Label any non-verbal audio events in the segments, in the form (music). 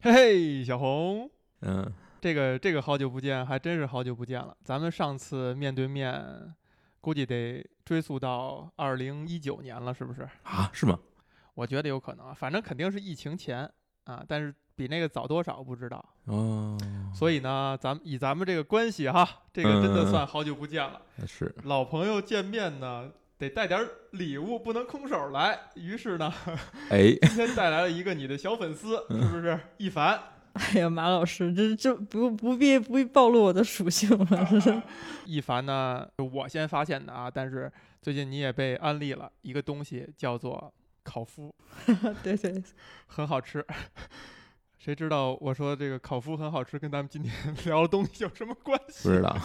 嘿嘿，小红，嗯，这个这个好久不见，还真是好久不见了。咱们上次面对面，估计得追溯到二零一九年了，是不是？啊，是吗？我觉得有可能，反正肯定是疫情前啊，但是比那个早多少不知道。哦，所以呢，咱们以咱们这个关系哈，这个真的算好久不见了。是，老朋友见面呢，得带点礼物，不能空手来。于是呢，哎，(laughs) 今天带来了一个你的小粉丝，是不是？一凡。哎呀，马老师，这这不不必不必暴露我的属性了，是是。一凡呢，我先发现的啊，但是最近你也被安利了一个东西，叫做烤麸，(laughs) 对对，很好吃。(laughs) 谁知道我说这个烤麸很好吃，跟咱们今天聊的东西有什么关系？不知道。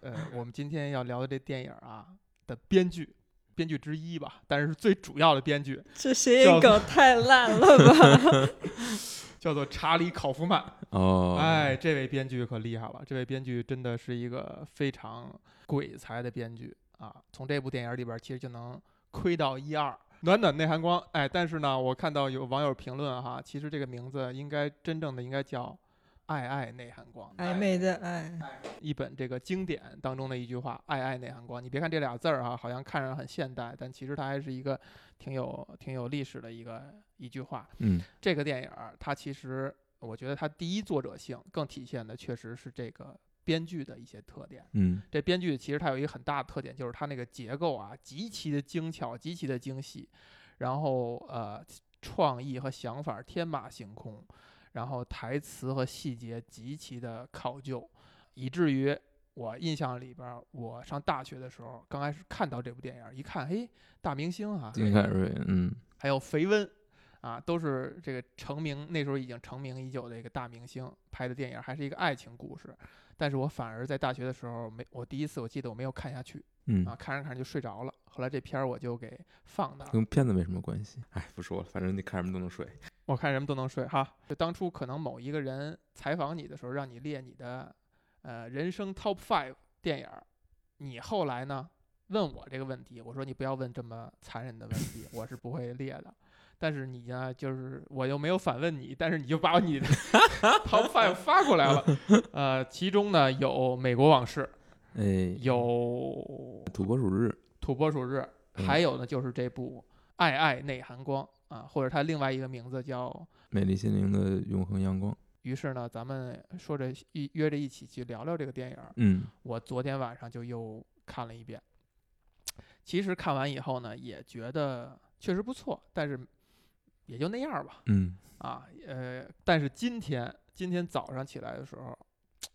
呃，我们今天要聊的这电影啊的编剧，编剧之一吧，但是最主要的编剧这谐音梗太烂了吧？(laughs) 叫做查理·考夫曼。哦，哎，这位编剧可厉害了，这位编剧真的是一个非常鬼才的编剧啊！从这部电影里边，其实就能窥到一二。暖暖内涵光，哎，但是呢，我看到有网友评论哈，其实这个名字应该真正的应该叫“爱爱内涵光”，暧昧的爱，一本这个经典当中的一句话，“爱爱内涵光”。你别看这俩字儿啊，好像看着很现代，但其实它还是一个挺有挺有历史的一个一句话。嗯，这个电影它其实我觉得它第一作者性更体现的确实是这个编剧的一些特点。嗯，这编剧其实它有一个很大的特点，就是它那个结构啊极其的精巧，极其的精细，然后呃创意和想法天马行空，然后台词和细节极其的考究，以至于我印象里边，我上大学的时候刚开始看到这部电影，一看，嘿，大明星啊，金凯瑞，嗯，还有肥温。啊，都是这个成名那时候已经成名已久的一个大明星拍的电影，还是一个爱情故事。但是我反而在大学的时候没，我第一次我记得我没有看下去，嗯啊，看着看着就睡着了。后来这片儿我就给放那儿。跟片子没什么关系。哎，不说了，反正你看什么都能睡。我看什么都能睡哈。就当初可能某一个人采访你的时候，让你列你的呃人生 top five 电影，你后来呢问我这个问题，我说你不要问这么残忍的问题，我是不会列的。但是你呢，就是我又没有反问你，但是你就把你的 (laughs) top five 发过来了。(laughs) 呃，其中呢有《美国往事》，哎，有《土拨鼠日》，《土拨鼠日》，嗯还有呢就是这部《爱爱内涵光》啊，或者它另外一个名字叫《美丽心灵的永恒阳光。于是呢，咱们说着一约着一起去聊聊这个电影。嗯，我昨天晚上就又看了一遍。其实看完以后呢，也觉得确实不错，但是也就那样吧。嗯，啊，呃，但是今天今天早上起来的时候，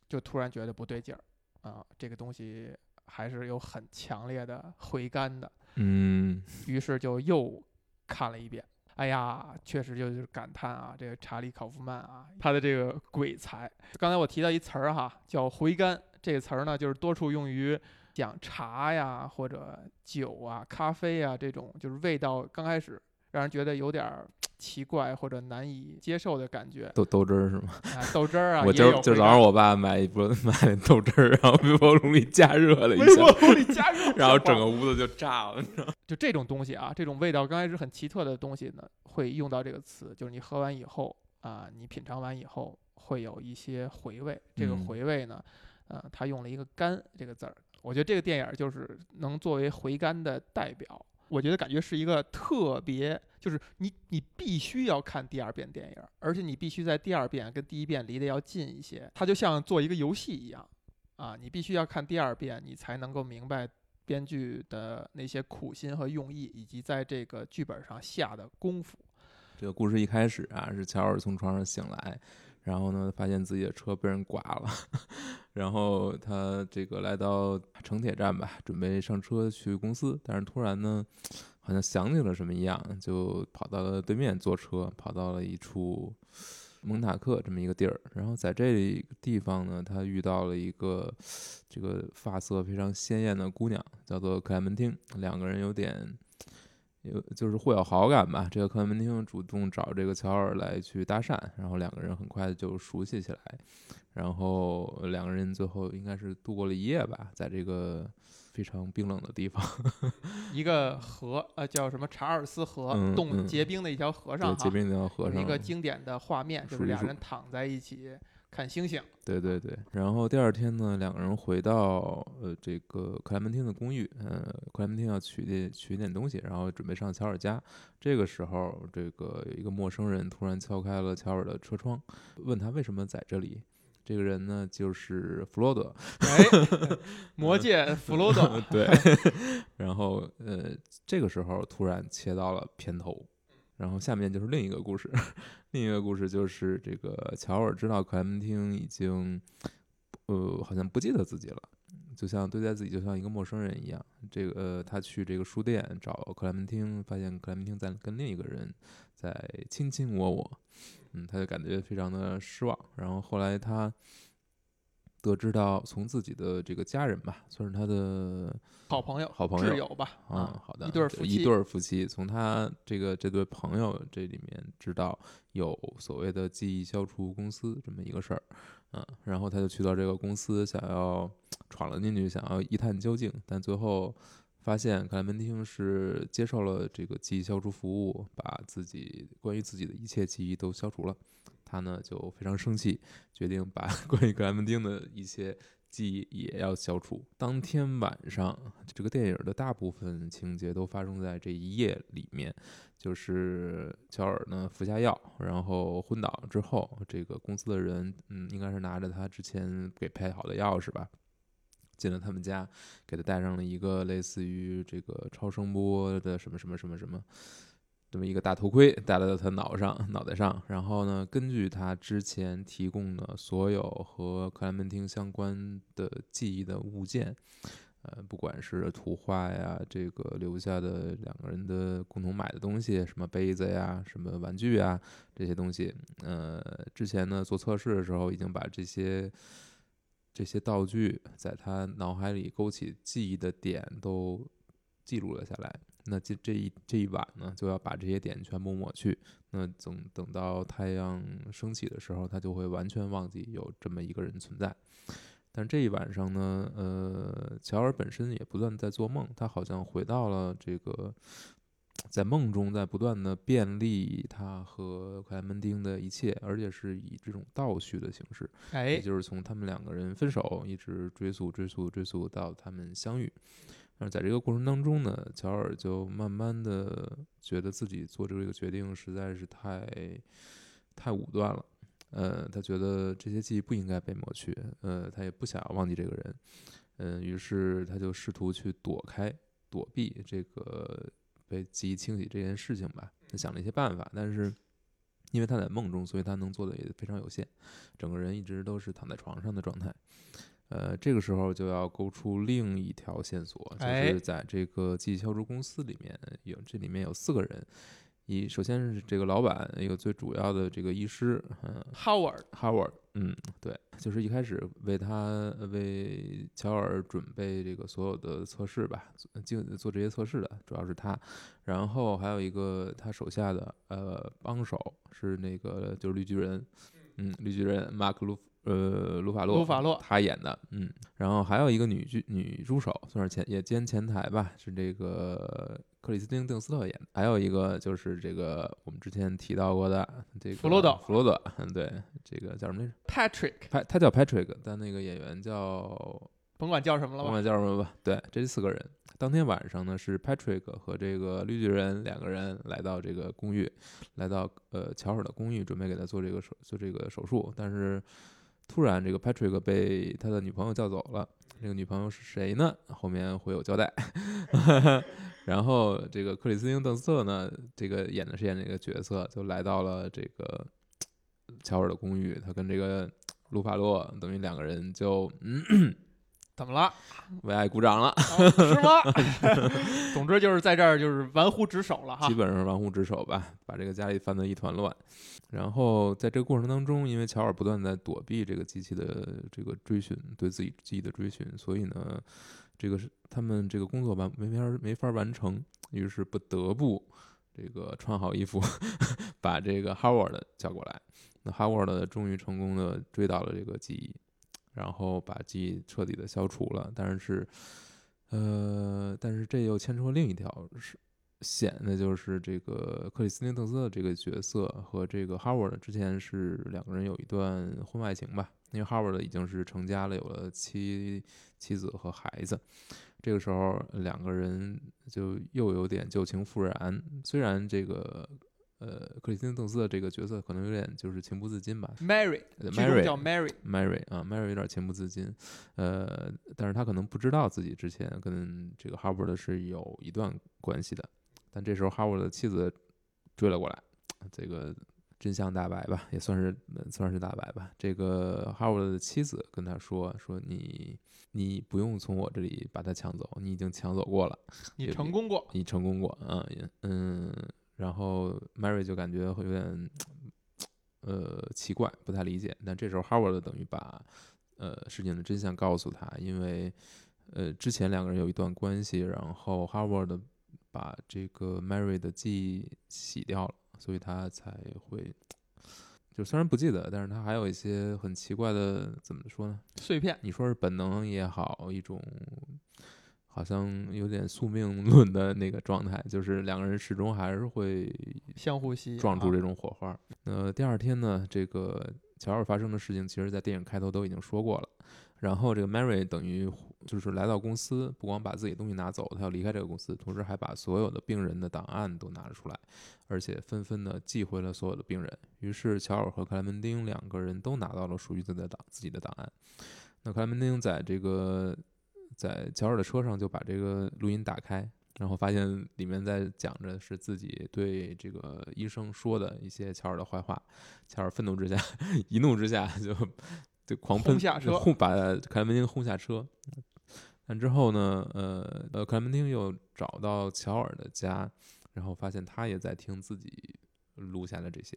就突然觉得不对劲儿啊，这个东西还是有很强烈的回甘的。嗯，于是就又看了一遍。哎呀，确实就是感叹啊，这个查理·考夫曼啊，他的这个鬼才。刚才我提到一词儿哈，叫回甘。这个词儿呢，就是多处用于讲茶呀，或者酒啊、咖啡啊这种，就是味道刚开始让人觉得有点儿奇怪或者难以接受的感觉。豆豆汁儿是吗？啊，豆汁儿啊，我今儿今儿早上我爸买一波买豆汁儿，然后微波炉里加热了一下微波，炉里加热，(laughs) 然后整个屋子就炸了。你知道就这种东西啊，这种味道刚开始很奇特的东西呢，会用到这个词，就是你喝完以后啊、你品尝完以后会有一些回味。这个嗯回味呢，呃，他用了一个“甘”这个字儿，我觉得这个电影儿就是能作为回甘的代表。我觉得感觉是一个特别，就是你你必须要看第二遍电影，而且你必须在第二遍跟第一遍离得要近一些。它就像做一个游戏一样，啊，你必须要看第二遍，你才能够明白编剧的那些苦心和用意，以及在这个剧本上下的功夫。这个故事一开始啊，是乔尔从床上醒来，然后呢，发现自己的车被人刮了，(laughs) 然后他这个来到城铁站吧，准备上车去公司，但是突然呢，好像想起了什么一样，就跑到了对面坐车，跑到了一处蒙塔克这么一个地儿，然后在这个地方呢，他遇到了一个这个发色非常鲜艳的姑娘，叫做克莱门汀，两个人有点有就是互有好感吧。这个克莱门汀主动找这个乔尔来去搭讪，然后两个人很快就熟悉起来，然后两个人最后应该是度过了一夜吧，在这个非常冰冷的地方，(laughs) 一个河，呃，叫什么查尔斯河，冻结冰的一条河，上哈，结冰的一条河上一个经典的画面，就是两数一数人躺在一起看星星。对对对，然后第二天呢，两个人回到呃这个克莱门汀的公寓，呃，克莱门汀要取点取一点东西，然后准备上乔尔家。这个时候，这个有一个陌生人突然敲开了乔尔的车窗，问他为什么在这里。这个人呢，就是弗洛德，哎，(laughs) 魔界弗罗德，(laughs) 对。(laughs) 然后呃，这个时候突然切到了片头，然后下面就是另一个故事。(laughs) 另一个故事就是这个乔尔知道克莱门汀已经呃好像不记得自己了，就像对待自己就像一个陌生人一样。这个、他去这个书店找克莱门汀，发现克莱门汀在跟另一个人在卿卿我我，嗯，他就感觉非常的失望。然后后来他得知到从自己的这个家人吧，算是他的好朋友、好朋友挚友吧，啊，好的，一对儿夫妻一对儿夫妻，从他这个这对朋友这里面知道有所谓的记忆消除公司这么一个事儿，嗯，然后他就去到这个公司，想要 (tsk) 闯了进去，想要一探究竟，但最后发现克莱门汀是接受了这个记忆消除服务，把自己关于自己的一切记忆都消除了。他呢就非常生气，决定把 (laughs) 关于克莱门汀的一些记忆也要消除。当天晚上，这个电影的大部分情节都发生在这一夜里面，就是乔尔呢服下药，然后昏倒之后，这个公司的人，嗯，应该是拿着他之前给配好的钥匙吧，进了他们家，给他戴上了一个类似于这个超声波的什么什么什么什么。这么一个大头盔戴在他脑上、脑袋上，然后呢，根据他之前提供的所有和克莱门汀相关的记忆的物件，呃，不管是图画呀，这个留下的两个人的共同买的东西，什么杯子呀、什么玩具啊这些东西，呃，之前呢做测试的时候已经把这些这些道具在他脑海里勾起记忆的点都记录了下来。那这这一这一晚呢，就要把这些点全部抹去。那等等到太阳升起的时候，他就会完全忘记有这么一个人存在。但这一晚上呢，呃，乔尔本身也不断在做梦，他好像回到了这个在梦中，在不断的便利他和克莱门汀的一切，而且是以这种倒叙的形式，也哎，就是从他们两个人分手，一直追溯、追溯、追溯到他们相遇。而在这个过程当中呢，乔尔就慢慢的觉得自己做这个决定实在是太太武断了。呃，他觉得这些记忆不应该被抹去，呃，他也不想要忘记这个人，嗯、于是他就试图去躲开、躲避这个被记忆清洗这件事情吧。他想了一些办法，但是因为他在梦中，所以他能做的也非常有限，整个人一直都是躺在床上的状态。呃，这个时候就要勾出另一条线索，就哎是在这个记忆消除公司里面有这里面有四个人，一首先是这个老板，一个最主要的这个医师，嗯、Howard，Howard，嗯，对，就是一开始为他为乔尔准备这个所有的测试吧，就做这些测试的主要是他，然后还有一个他手下的呃帮手是那个就是绿巨人，嗯，绿巨人马克卢呃卢法洛，卢法洛他演的，嗯，然后还有一个女剧女助手，算是前也兼前台吧，是这个克里斯汀邓斯特演的，还有一个就是这个我们之前提到过的这个弗罗德弗罗德，嗯，对，这个叫什么来着？Patrick，他他叫 Patrick，但那个演员叫甭管叫什么了吧，甭管叫什么吧，对，这四个人。当天晚上呢，是 Patrick 和这个绿巨人两个人来到这个公寓，来到呃乔尔的公寓，准备给他做这个手做这个手术。但是突然，这个 Patrick 被他的女朋友叫走了。这个女朋友是谁呢？后面会有交代。(laughs) 然后这个克里斯汀·邓斯特呢，这个演的是演这个角色，就来到了这个乔尔的公寓，他跟这个卢法洛等于两个人就嗯怎么了？为爱鼓掌了，哦是吗？(laughs) 总之就是在这儿就是玩忽职守了哈基。本上是玩忽职守吧，把这个家里翻得一团乱。然后在这个过程当中，因为乔尔不断在躲避这个机器的这个追寻，对自己记忆的追寻，所以呢，这个是他们这个工作完没法没法完成，于是不得不这个穿好衣服，(laughs) 把这个 Howard 叫过来。那 Howard 终于成功的追到了这个记忆，然后把记忆彻底的消除了。但是，呃，但是这又牵扯另一条是险的，就是这个克里斯汀·邓斯的这个角色和这个 Howard 之前是两个人有一段婚外情吧，因为 Howard 已经是成家了，有了妻妻子和孩子。这个时候，两个人就又有点旧情复燃。虽然这个呃克里斯汀·邓斯的这个角色可能有点就是情不自禁吧 Mary，呃剧中，Mary 叫 Mary，Mary 啊，Mary 有点情不自禁，呃，但是他可能不知道自己之前跟这个 Howard 是有一段关系的，但这时候 Howard 的妻子追了过来，这个真相大白吧，也算是呃算是大白吧。这个 Howard 的妻子跟他说说你你不用从我这里把他抢走，你已经抢走过了。你成功过。你成功过啊，也嗯，然后 Mary 就感觉会有点呃奇怪，不太理解。但这时候 Howard 等于把呃事情的真相告诉他，因为呃之前两个人有一段关系，然后 Howard 把这个 Mary 的记忆洗掉了，所以他才会。就虽然不记得，但是他还有一些很奇怪的，怎么说呢？碎片，你说是本能也好，一种好像有点宿命论的那个状态，就是两个人始终还是会相互吸引，啊撞出这种火花。呃，第二天呢，这个乔尔发生的事情，其实在电影开头都已经说过了。然后这个 Mary 等于就是来到公司，不光把自己东西拿走，她要离开这个公司，同时还把所有的病人的档案都拿了出来，而且纷纷的寄回了所有的病人。于是乔尔和克莱门丁两个人都拿到了属于自己的档自己的档案。那克莱门丁在这个在乔尔的车上就把这个录音打开，然后发现里面在讲着是自己对这个医生说的一些乔尔的坏话。乔尔愤怒之下，(laughs) 一怒之下就就狂喷轰下车轰把克莱门汀轰下车。但之后呢，呃呃，克莱门汀又找到乔尔的家，然后发现他也在听自己录下的这些。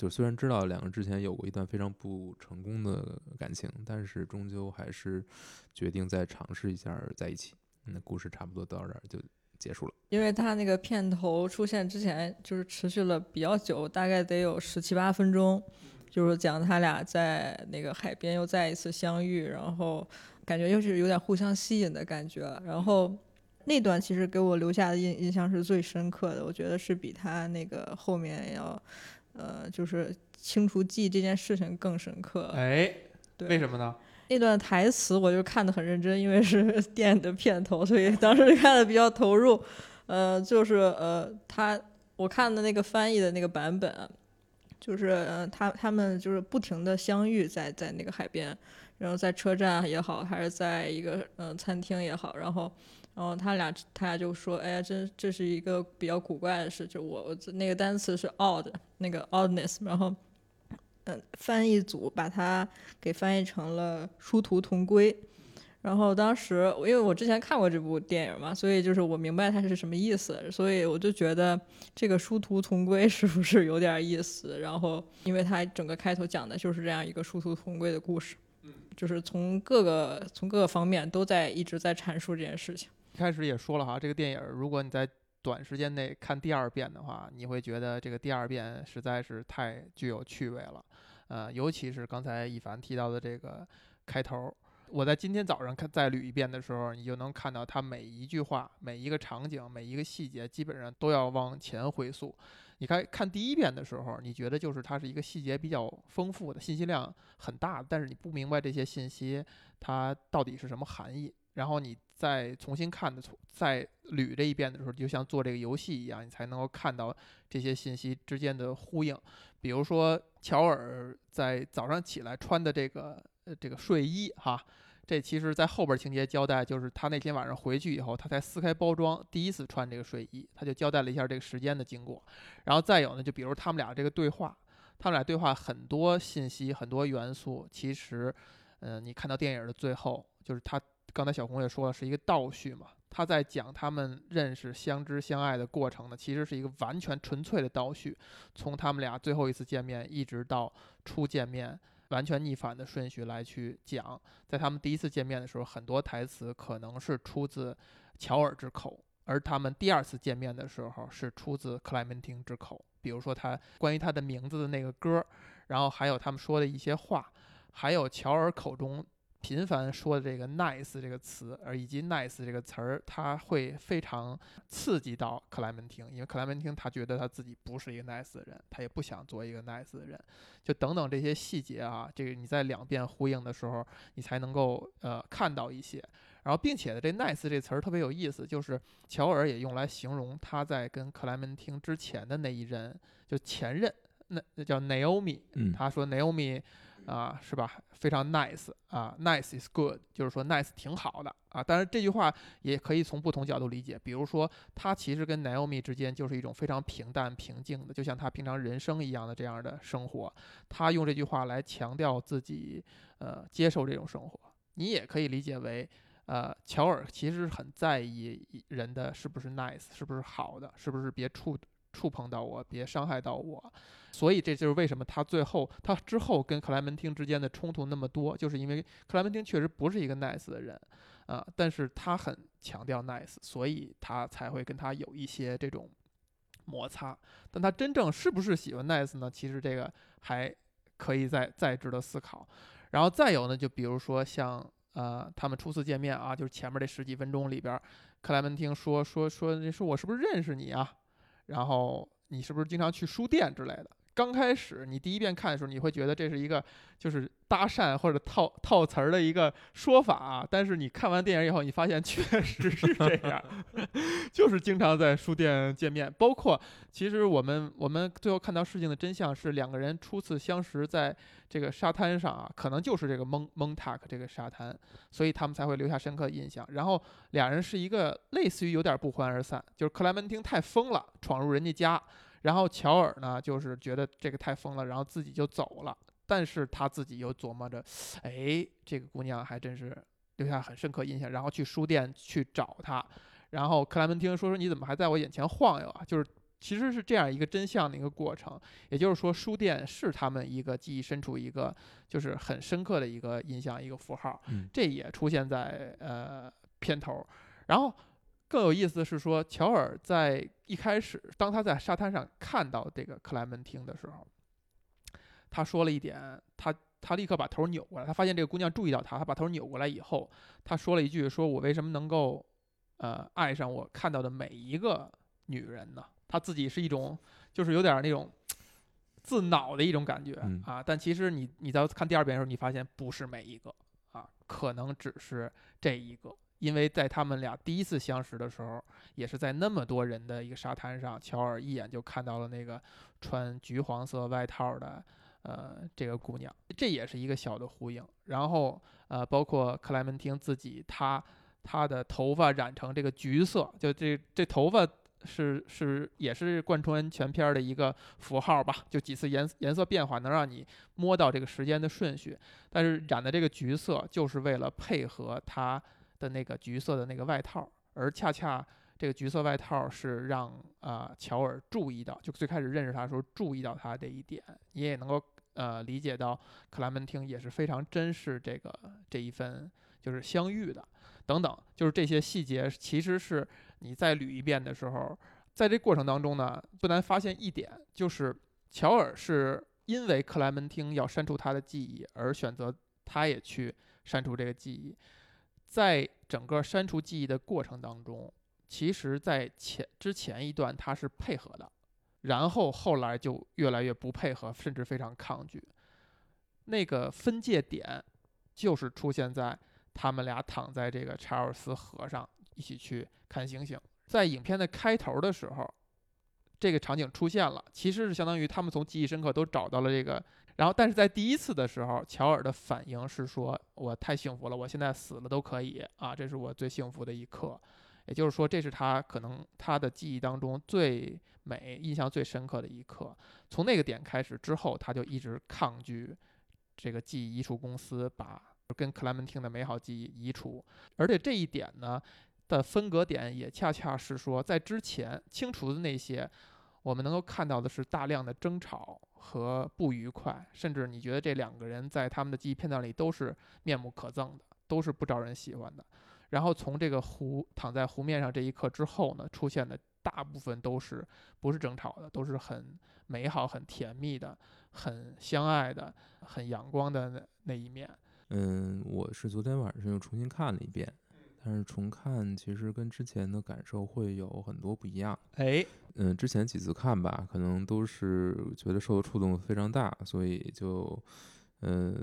就虽然知道两个人之前有过一段非常不成功的感情，但是终究还是决定再尝试一下在一起。那故事差不多到这儿就结束了。因为他那个片头出现之前，就是持续了比较久，大概得有十七八分钟，就是讲他俩在那个海边又再一次相遇，然后感觉又是有点互相吸引的感觉。然后那段其实给我留下的印印象是最深刻的，我觉得是比他那个后面要，呃，就是清除记忆这件事情更深刻。哎，对为什么呢？那段台词我就看得很认真，因为是 (laughs) 电影的片头，所以当时看的比较投入。呃，就是呃，他我看的那个翻译的那个版本啊，就是呃，他他们就是不停的相遇在在那个海边，然后在车站也好，还是在一个呃餐厅也好，然后然后他俩他俩就说，哎呀，这这是一个比较古怪的事，就我我那个单词是 odd，那个 oddness，然后。嗯，翻译组把它给翻译成了殊途同归。然后当时因为我之前看过这部电影嘛，所以就是我明白它是什么意思，所以我就觉得这个殊途同归 (laughs) 是不是有点意思？然后因为它整个开头讲的就是这样一个殊途同归的故事，就是从各个从各个方面都在一直在阐述这件事情。一开始也说了哈，这个电影儿如果你在短时间内看第二遍的话，你会觉得这个第二遍实在是太具有趣味了。呃，尤其是刚才一凡提到的这个开头儿，我在今天早上看再捋一遍的时候，你就能看到它每一句话、每一个场景、每一个细节，基本上都要往前回溯。你看看第一遍的时候，你觉得就是它是一个细节比较丰富的，信息量很大，但是你不明白这些信息它到底是什么含义。然后你再重新看的，再捋这一遍的时候，就像做这个游戏一样，你才能够看到这些信息之间的呼应。比如说，乔尔在早上起来穿的这个呃这个睡衣哈，这其实在后边情节交代，就是他那天晚上回去以后，他才撕开包装，第一次穿这个睡衣，他就交代了一下这个时间的经过。然后再有呢，就比如他们俩这个对话，他们俩对话很多信息、很多元素，其实，呃，你看到电影的最后，就是他刚才小红也说了，是一个倒叙嘛。他在讲他们认识、相知、相爱的过程呢，其实是一个完全纯粹的倒叙，从他们俩最后一次见面一直到初见面，完全逆反的顺序来去讲。在他们第一次见面的时候，很多台词可能是出自乔尔之口，而他们第二次见面的时候是出自克莱门汀之口。比如说他关于他的名字的那个歌，然后还有他们说的一些话，还有乔尔口中。频繁说的这个 “nice” 这个词，而以及 “nice” 这个词儿，他会非常刺激到克莱门汀，因为克莱门汀他觉得他自己不是一个 nice 的人，他也不想做一个 nice 的人，就等等这些细节啊，这个你在两遍呼应的时候，你才能够呃看到一些。然后，并且呢，这 “nice” 这词儿特别有意思，就是乔尔也用来形容他在跟克莱门汀之前的那一任，就前任，那那叫 Naomi，他说 Naomi。啊，是吧？非常 nice 啊，nice is good，就是说 nice 挺好的啊。但是这句话也可以从不同角度理解。比如说，他其实跟 Naomi 之间就是一种非常平淡平静的，就像他平常人生一样的这样的生活。他用这句话来强调自己，呃，接受这种生活。你也可以理解为，呃，乔尔其实很在意人的是不是 nice，是不是好的，是不是别触。触碰到我，别伤害到我，所以这就是为什么他最后他之后跟克莱门汀之间的冲突那么多，就是因为克莱门汀确实不是一个 nice 的人啊，但是他很强调 nice，所以他才会跟他有一些这种摩擦。但他真正是不是喜欢 nice 呢？其实这个还可以再再值得思考。然后再有呢，就比如说像呃他们初次见面啊，就是前面这十几分钟里边，克莱门汀说说说你说我是不是认识你啊？然后你是不是经常去书店之类的？刚开始你第一遍看的时候，你会觉得这是一个就是搭讪或者套套词儿的一个说法啊。但是你看完电影以后，你发现确实是这样，(laughs) 就是经常在书店见面。包括其实我们我们最后看到事情的真相是，两个人初次相识在这个沙滩上啊，可能就是这个蒙蒙塔克这个沙滩，所以他们才会留下深刻印象。然后俩人是一个类似于有点不欢而散，就是克莱门汀太疯了，闯入人家家。然后乔尔呢，就是觉得这个太疯了，然后自己就走了。但是他自己又琢磨着，哎，这个姑娘还真是留下很深刻印象。然后去书店去找她，然后克莱门汀说说你怎么还在我眼前晃悠啊？就是其实是这样一个真相的一个过程。也就是说，书店是他们一个记忆深处一个就是很深刻的一个印象一个符号。这也出现在呃片头，然后。更有意思的是说，乔尔在一开始，当他在沙滩上看到这个克莱门汀的时候，他说了一点，他他立刻把头扭过来，他发现这个姑娘注意到他，他把头扭过来以后，他说了一句：“说我为什么能够，呃，爱上我看到的每一个女人呢？”他自己是一种，就是有点那种自恼的一种感觉啊。但其实你你在看第二遍的时候，你发现不是每一个啊，可能只是这一个。因为在他们俩第一次相识的时候，也是在那么多人的一个沙滩上，乔尔一眼就看到了那个穿橘黄色外套的，呃，这个姑娘，这也是一个小的呼应。然后，呃，包括克莱门汀自己，他他的头发染成这个橘色，就这这头发是是也是贯穿全片的一个符号吧？就几次颜颜色变化，能让你摸到这个时间的顺序。但是染的这个橘色，就是为了配合他。的那个橘色的那个外套，而恰恰这个橘色外套是让啊乔尔注意到，就最开始认识他的时候注意到他这一点，你也能够呃理解到克莱门汀也是非常珍视这个这一份就是相遇的，等等，就是这些细节，其实是你再捋一遍的时候，在这过程当中呢，不难发现一点，就是乔尔是因为克莱门汀要删除他的记忆而选择他也去删除这个记忆。在整个删除记忆的过程当中，其实，在前之前一段他是配合的，然后后来就越来越不配合，甚至非常抗拒。那个分界点，就是出现在他们俩躺在这个查尔斯河上一起去看星星。在影片的开头的时候，这个场景出现了，其实是相当于他们从记忆深刻都找到了这个。然后，但是在第一次的时候，乔尔的反应是说：“我太幸福了，我现在死了都可以啊，这是我最幸福的一刻。”也就是说，这是他可能他的记忆当中最美、印象最深刻的一刻。从那个点开始之后，他就一直抗拒这个记忆艺术公司把跟克莱门汀的美好记忆移除。而且这一点呢的分隔点也恰恰是说，在之前清除的那些，我们能够看到的是大量的争吵和不愉快，甚至你觉得这两个人在他们的记忆片段里都是面目可憎的，都是不招人喜欢的。然后从这个湖躺在湖面上这一刻之后呢，出现的大部分都是不是争吵的，都是很美好、很甜蜜的、很相爱的、很阳光的那那一面。嗯，我是昨天晚上又重新看了一遍，但是重看其实跟之前的感受会有很多不一样。哎，嗯，之前几次看吧，可能都是觉得受的触动非常大，所以就，嗯，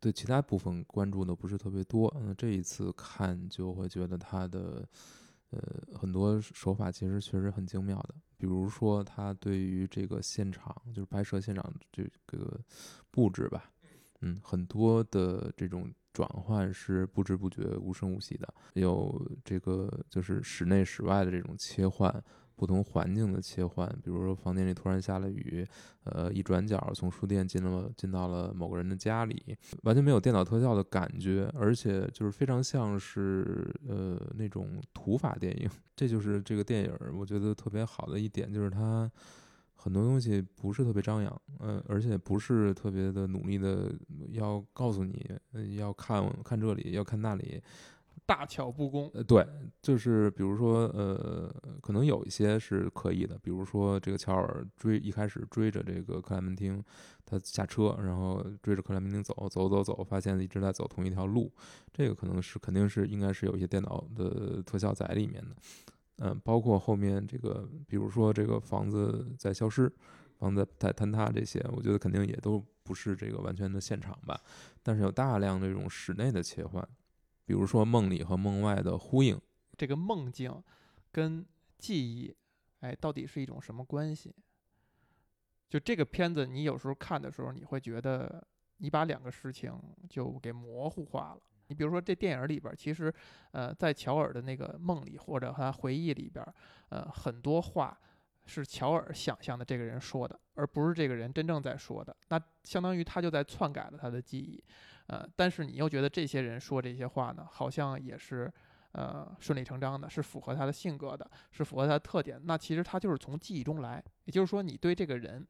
对其他部分关注的不是特别多。嗯，这一次看就会觉得他的，呃，很多手法其实确实很精妙的。比如说他对于这个现场，就是拍摄现场这个布置吧，嗯，很多的这种转换是不知不觉、无声无息的，有这个就是室内室外的这种切换。不同环境的切换，比如说房间里突然下了雨，呃，一转角从书店进了进到了某个人的家里，完全没有电脑特效的感觉，而且就是非常像是呃那种土法电影。这就是这个电影我觉得特别好的一点，就是它很多东西不是特别张扬，呃，而且不是特别的努力的要告诉你要看看这里，要看那里。大巧不工，呃，对，就是比如说，呃，可能有一些是可以的，比如说这个乔尔追一开始追着这个克莱门汀，他下车，然后追着克莱门汀走，走走走，发现一直在走同一条路，这个可能是肯定是应该是有一些电脑的特效在里面的，嗯，包括后面这个，比如说这个房子在消失，房子在坍塌这些，我觉得肯定也都不是这个完全的现场吧，但是有大量的这种室内的切换。比如说梦里和梦外的呼应，这个梦境跟记忆，哎，到底是一种什么关系？就这个片子，你有时候看的时候，你会觉得你把两个事情就给模糊化了。你比如说这电影里边，其实，呃，在乔尔的那个梦里或者他回忆里边，呃，很多话是乔尔想象的这个人说的，而不是这个人真正在说的。那相当于他就在篡改了他的记忆。呃，但是你又觉得这些人说这些话呢，好像也是，呃，顺理成章的，是符合他的性格的，是符合他的特点。那其实他就是从记忆中来，也就是说，你对这个人，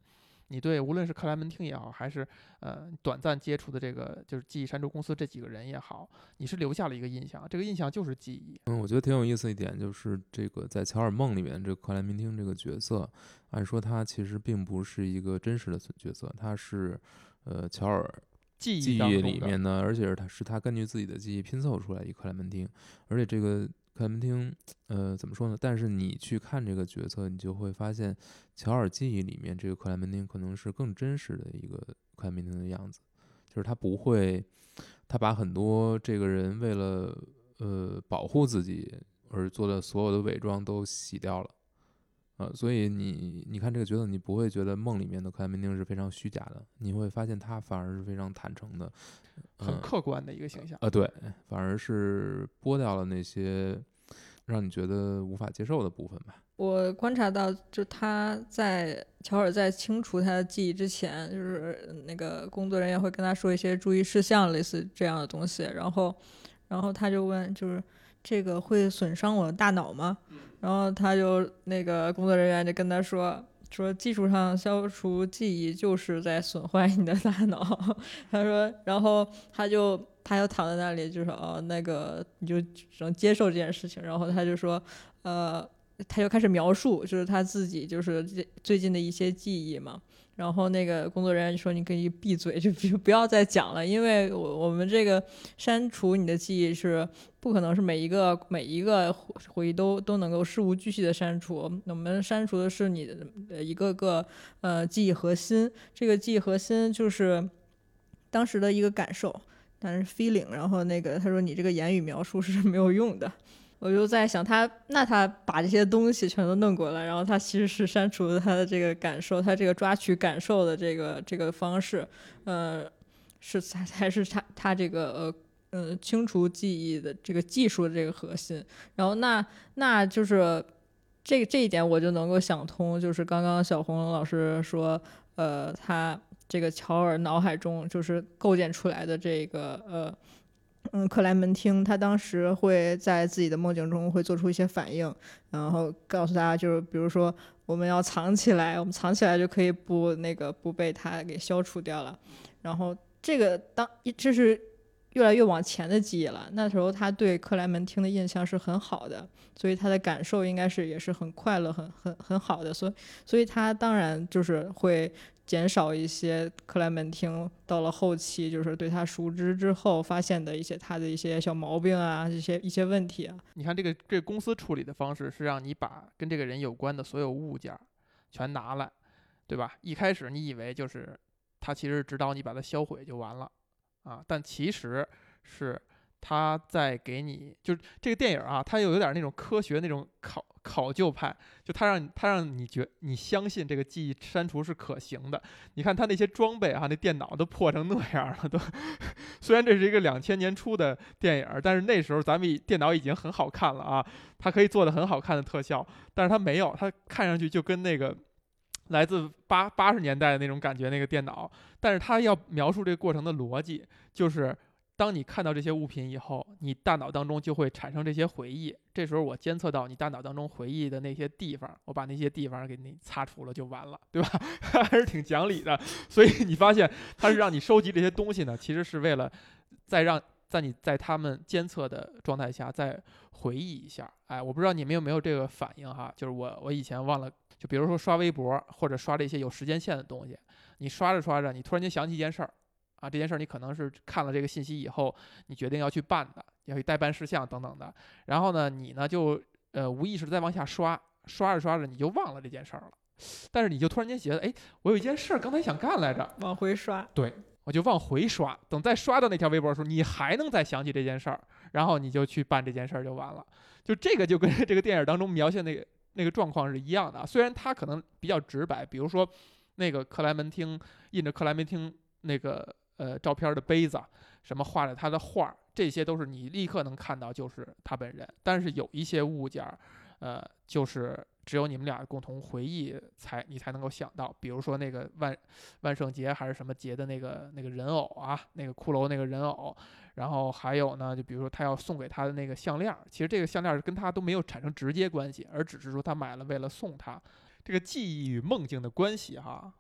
你对无论是克莱门汀也好，还是呃短暂接触的这个就是记忆删除公司这几个人也好，你是留下了一个印象，这个印象就是记忆。嗯，我觉得挺有意思一点就是这个在乔尔梦里面，这个克莱门汀这个角色，按说他其实并不是一个真实的角色，他是呃乔尔。记忆里面呢，而且是他是他根据自己的记忆拼凑出来一克莱门汀，而且这个克莱门汀，呃，怎么说呢？但是你去看这个角色，你就会发现，乔尔记忆里面这个克莱门汀可能是更真实的一个克莱门汀的样子，就是他不会，他把很多这个人为了呃保护自己而做的所有的伪装都洗掉了。呃，所以你你看这个角色，你不会觉得梦里面的克莱门汀是非常虚假的，你会发现他反而是非常坦诚的，很客观的一个形象。呃，对，反而是剥掉了那些让你觉得无法接受的部分吧。我观察到，就他在乔尔在清除他的记忆之前，就是那个工作人员会跟他说一些注意事项，类似这样的东西，然后，然后他就问，就是这个会损伤我的大脑吗？然后他就那个工作人员就跟他说说技术上消除记忆就是在损坏你的大脑。(laughs) 他说，然后他就他就躺在那里就说哦那个你就只能接受这件事情。然后他就说呃他就开始描述就是他自己就是最最近的一些记忆嘛。然后那个工作人员就说：“你可以闭嘴，就就不要再讲了，因为我我们这个删除你的记忆是不可能是每一个每一个回忆都都能够事无巨细的删除。我们删除的是你的一个个呃记忆核心，这个记忆核心就是当时的一个感受，但是 feeling。然后那个他说你这个言语描述是没有用的。”我就在想他，那他把这些东西全都弄过来，然后他其实是删除了他的这个感受，他这个抓取感受的这个这个方式，呃，是才才是他他这个呃呃清除记忆的这个技术的这个核心。然后那那就是这这一点我就能够想通，就是刚刚小红老师说，呃，他这个乔尔脑海中就是构建出来的这个呃。嗯，克莱门汀他当时会在自己的梦境中会做出一些反应，然后告诉大家，就是比如说我们要藏起来，我们藏起来就可以不那个不被他给消除掉了。然后这个当这是越来越往前的记忆了，那时候他对克莱门汀的印象是很好的，所以他的感受应该是也是很快乐、很很很好的，所以所以他当然就是会。减少一些克莱门汀到了后期，就是对他熟知之后发现的一些他的一些小毛病啊，一些一些问题啊。你看这个这公司处理的方式是让你把跟这个人有关的所有物件全拿来，对吧？一开始你以为就是他其实指导你把它销毁就完了啊，但其实是他在给你，就是这个电影啊，它又有点那种科学那种考。考究派，就他让他让你觉你相信这个记忆删除是可行的。你看他那些装备啊，那电脑都破成那样了，都。(laughs) 虽然这是一个两千年初的电影，但是那时候咱们电脑已经很好看了啊，它可以做的很好看的特效，但是它没有，它看上去就跟那个来自八八十年代的那种感觉那个电脑。但是它要描述这个过程的逻辑，就是。当你看到这些物品以后，你大脑当中就会产生这些回忆。这时候我监测到你大脑当中回忆的那些地方，我把那些地方给你擦除了就完了，对吧？(laughs) 还是挺讲理的。所以你发现它是让你收集这些东西呢，其实是为了再让在你在他们监测的状态下再回忆一下。哎，我不知道你们有没有这个反应哈？就是我我以前忘了，就比如说刷微博或者刷这些有时间线的东西，你刷着刷着，你突然间想起一件事儿。啊，这件事儿你可能是看了这个信息以后，你决定要去办的，要去代办事项等等的。然后呢，你呢就呃无意识再往下刷，刷着刷着你就忘了这件事儿了。但是你就突然间觉得，哎，我有一件事儿刚才想干来着，往回刷。对，我就往回刷。等再刷到那条微博的时候，你还能再想起这件事儿，然后你就去办这件事儿就完了。就这个就跟 (laughs) 这个电影当中描写那个那个状况是一样的。虽然它可能比较直白，比如说那个克莱门汀印着克莱门汀那个。呃，照片的杯子，什么画着他的画，这些都是你立刻能看到，就是他本人。但是有一些物件儿，呃，就是只有你们俩共同回忆才你才能够想到。比如说那个万万圣节还是什么节的那个那个人偶啊，那个骷髅那个人偶。然后还有呢，就比如说他要送给他的那个项链，其实这个项链跟他都没有产生直接关系，而只是说他买了为了送他。这个记忆与梦境的关系哈，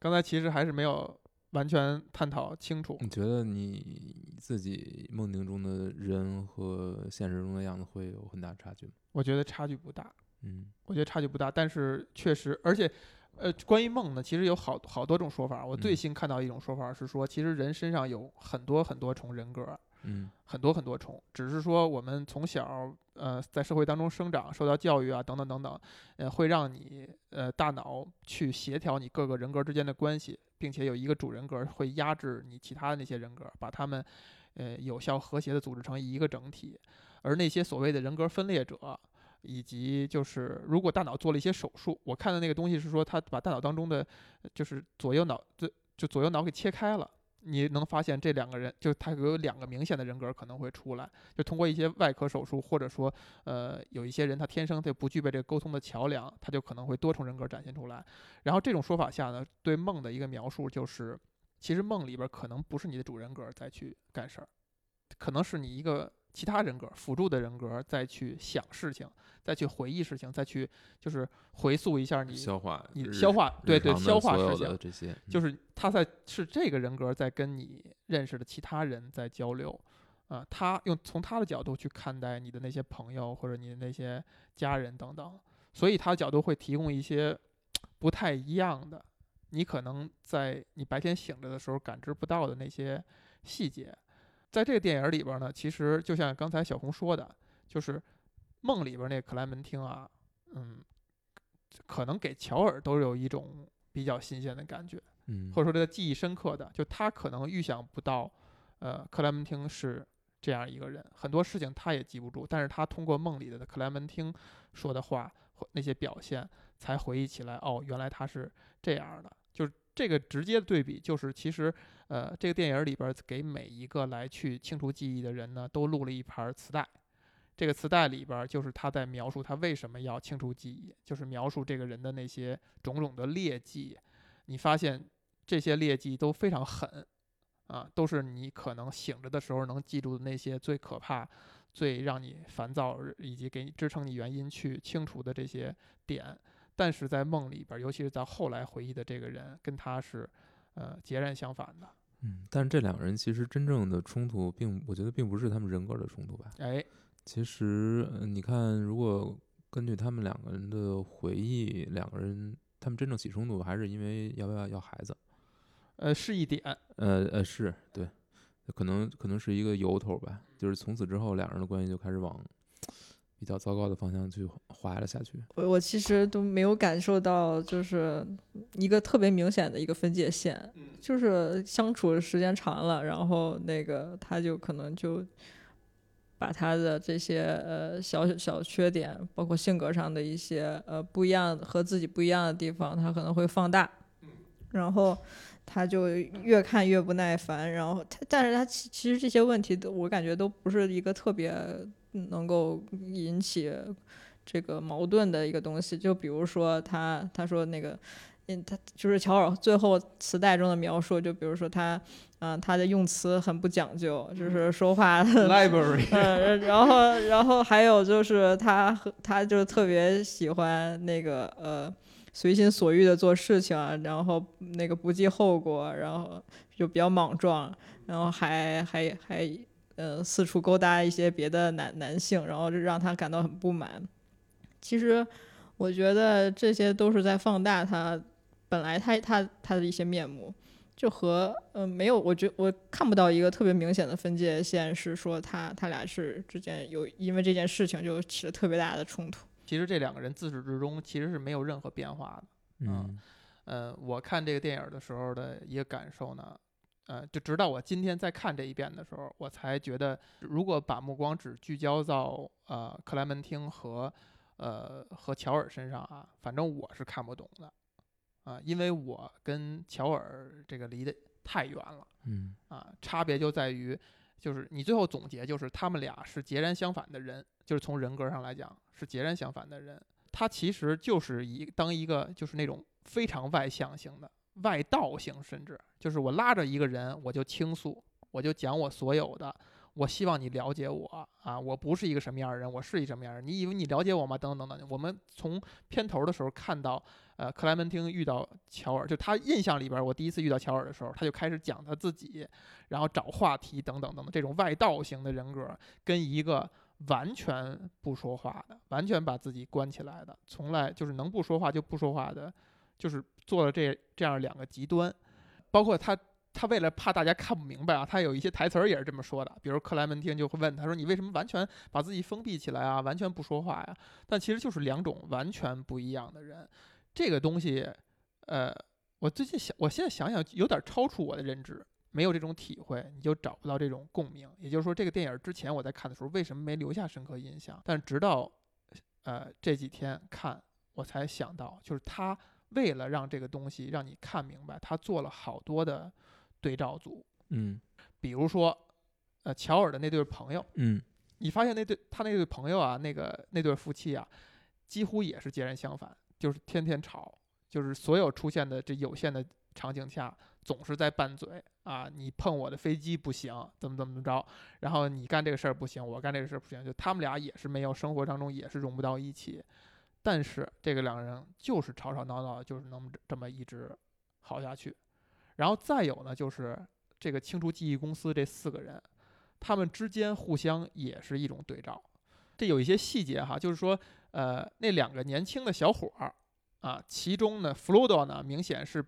刚才其实还是没有。完全探讨清楚。你觉得你自己梦境中的人和现实中的样子会有很大差距吗？我觉得差距不大。嗯，我觉得差距不大，但是确实，而且，呃，关于梦呢，其实有好好多种说法。我最新看到一种说法是说，其实人身上有很多很多重人格。嗯，很多很多重，只是说我们从小呃在社会当中生长，受到教育啊等等等等，呃会让你呃大脑去协调你各个人格之间的关系，并且有一个主人格会压制你其他的那些人格，把他们呃有效和谐的组织成一个整体。而那些所谓的人格分裂者，以及就是如果大脑做了一些手术，我看的那个东西是说他把大脑当中的就是左右脑就就左右脑给切开了。你能发现这两个人，就他有两个明显的人格可能会出来，就通过一些外科手术，或者说，呃，有一些人他天生他不具备这个沟通的桥梁，他就可能会多重人格展现出来。然后这种说法下呢，对梦的一个描述就是，其实梦里边可能不是你的主人格再去干事儿，可能是你一个。其他人格辅助的人格再去想事情，再去回忆事情，再去就是回溯一下你消化你消化对对消化事情这些，就是他在是这个人格在跟你认识的其他人在交流，啊，他用从他的角度去看待你的那些朋友或者你的那些家人等等，所以他的角度会提供一些不太一样的，你可能在你白天醒着的时候感知不到的那些细节。在这个电影里边呢，其实就像刚才小红说的，就是梦里边那克莱门汀啊，嗯，可能给乔尔都有一种比较新鲜的感觉，嗯，或者说这个记忆深刻的，就他可能预想不到，呃，克莱门汀是这样一个人，很多事情他也记不住，但是他通过梦里的克莱门汀说的话或那些表现，才回忆起来，哦，原来他是这样的，就是这个直接的对比，就是其实。呃，这个电影里边给每一个来去清除记忆的人呢，都录了一盘磁带。这个磁带里边就是他在描述他为什么要清除记忆，就是描述这个人的那些种种的劣迹。你发现这些劣迹都非常狠，啊，都是你可能醒着的时候能记住的那些最可怕、最让你烦躁以及给你支撑你原因去清除的这些点。但是在梦里边，尤其是在后来回忆的这个人，跟他是呃截然相反的。嗯，但是这两个人其实真正的冲突并，我觉得并不是他们人格的冲突吧。哎，其实呃你看，如果根据他们两个人的回忆，两个人他们真正起冲突还是因为要不要要孩子。呃，是一点。呃呃，是对，可能可能是一个由头吧。就是从此之后，两人的关系就开始往比较糟糕的方向去滑了下去。我我其实都没有感受到，就是一个特别明显的一个分界线，就是相处时间长了，然后那个他就可能就把他的这些呃小小缺点，包括性格上的一些呃不一样和自己不一样的地方，他可能会放大，然后他就越看越不耐烦，然后他但是他其其实这些问题都我感觉都不是一个特别能够引起这个矛盾的一个东西，就比如说他他说那个，嗯，他就是乔尔最后磁带中的描述，就比如说他，嗯、他的用词很不讲究，就是说话 (laughs) Library，嗯，(laughs) 然后然后还有就是他和他就特别喜欢那个呃随心所欲的做事情啊，然后那个不计后果，然后就比较莽撞，然后还还还呃四处勾搭一些别的男男性，然后就让他感到很不满。其实我觉得这些都是在放大他本来他他他的一些面目。就和呃没有，我觉我看不到一个特别明显的分界线，是说他他俩是之间有因为这件事情就起了特别大的冲突。其实这两个人自始至终其实是没有任何变化的。嗯呃，我看这个电影的时候的一个感受呢，呃，就直到我今天再看这一遍的时候，我才觉得，如果把目光只聚焦到呃克莱门汀和呃和乔尔身上啊，反正我是看不懂的，啊、因为我跟乔尔这个离得太远了嗯啊，差别就在于，就是你最后总结就是他们俩是截然相反的人，就是从人格上来讲是截然相反的人。他其实就是一当一个就是那种非常外向型的外道型，甚至就是我拉着一个人我就倾诉，我就讲我所有的，我希望你了解我啊，我不是一个什么样的人，我是一什么样的人，你以为你了解我吗？等等等等。我们从片头的时候看到，呃，克莱门汀遇到乔尔，就他印象里边，我第一次遇到乔尔的时候，他就开始讲他自己，然后找话题等等等等，这种外道型的人格跟一个完全不说话的，完全把自己关起来的，从来就是能不说话就不说话的，就是做了这这样两个极端，包括他。他为了怕大家看不明白啊，他有一些台词儿也是这么说的，比如克莱门汀就会问他说：“你为什么完全把自己封闭起来啊？完全不说话呀？”但其实就是两种完全不一样的人。这个东西，呃，我最近想，我现在想想有点超出我的认知，没有这种体会，你就找不到这种共鸣。也就是说，这个电影之前我在看的时候，为什么没留下深刻印象？但直到呃这几天看，我才想到，就是他为了让这个东西让你看明白，他做了好多的对照组，嗯比如说，呃，乔尔的那对朋友。嗯你发现那对他那对朋友啊，那个那对夫妻啊，几乎也是截然相反，就是天天吵，就是所有出现的这有限的场景下，总是在拌嘴啊，你碰我的飞机不行，怎么怎么着，然后你干这个事儿不行，我干这个事儿不行，就他们俩也是没有生活当中也是融不到一起，但是这个两个人就是吵吵闹闹，就是能这么一直好下去，然后再有呢，就是这个清除记忆公司这四个人。他们之间互相也是一种对照。这有一些细节哈，就是说，呃，那两个年轻的小伙儿啊，其中呢，弗罗多呢，明显是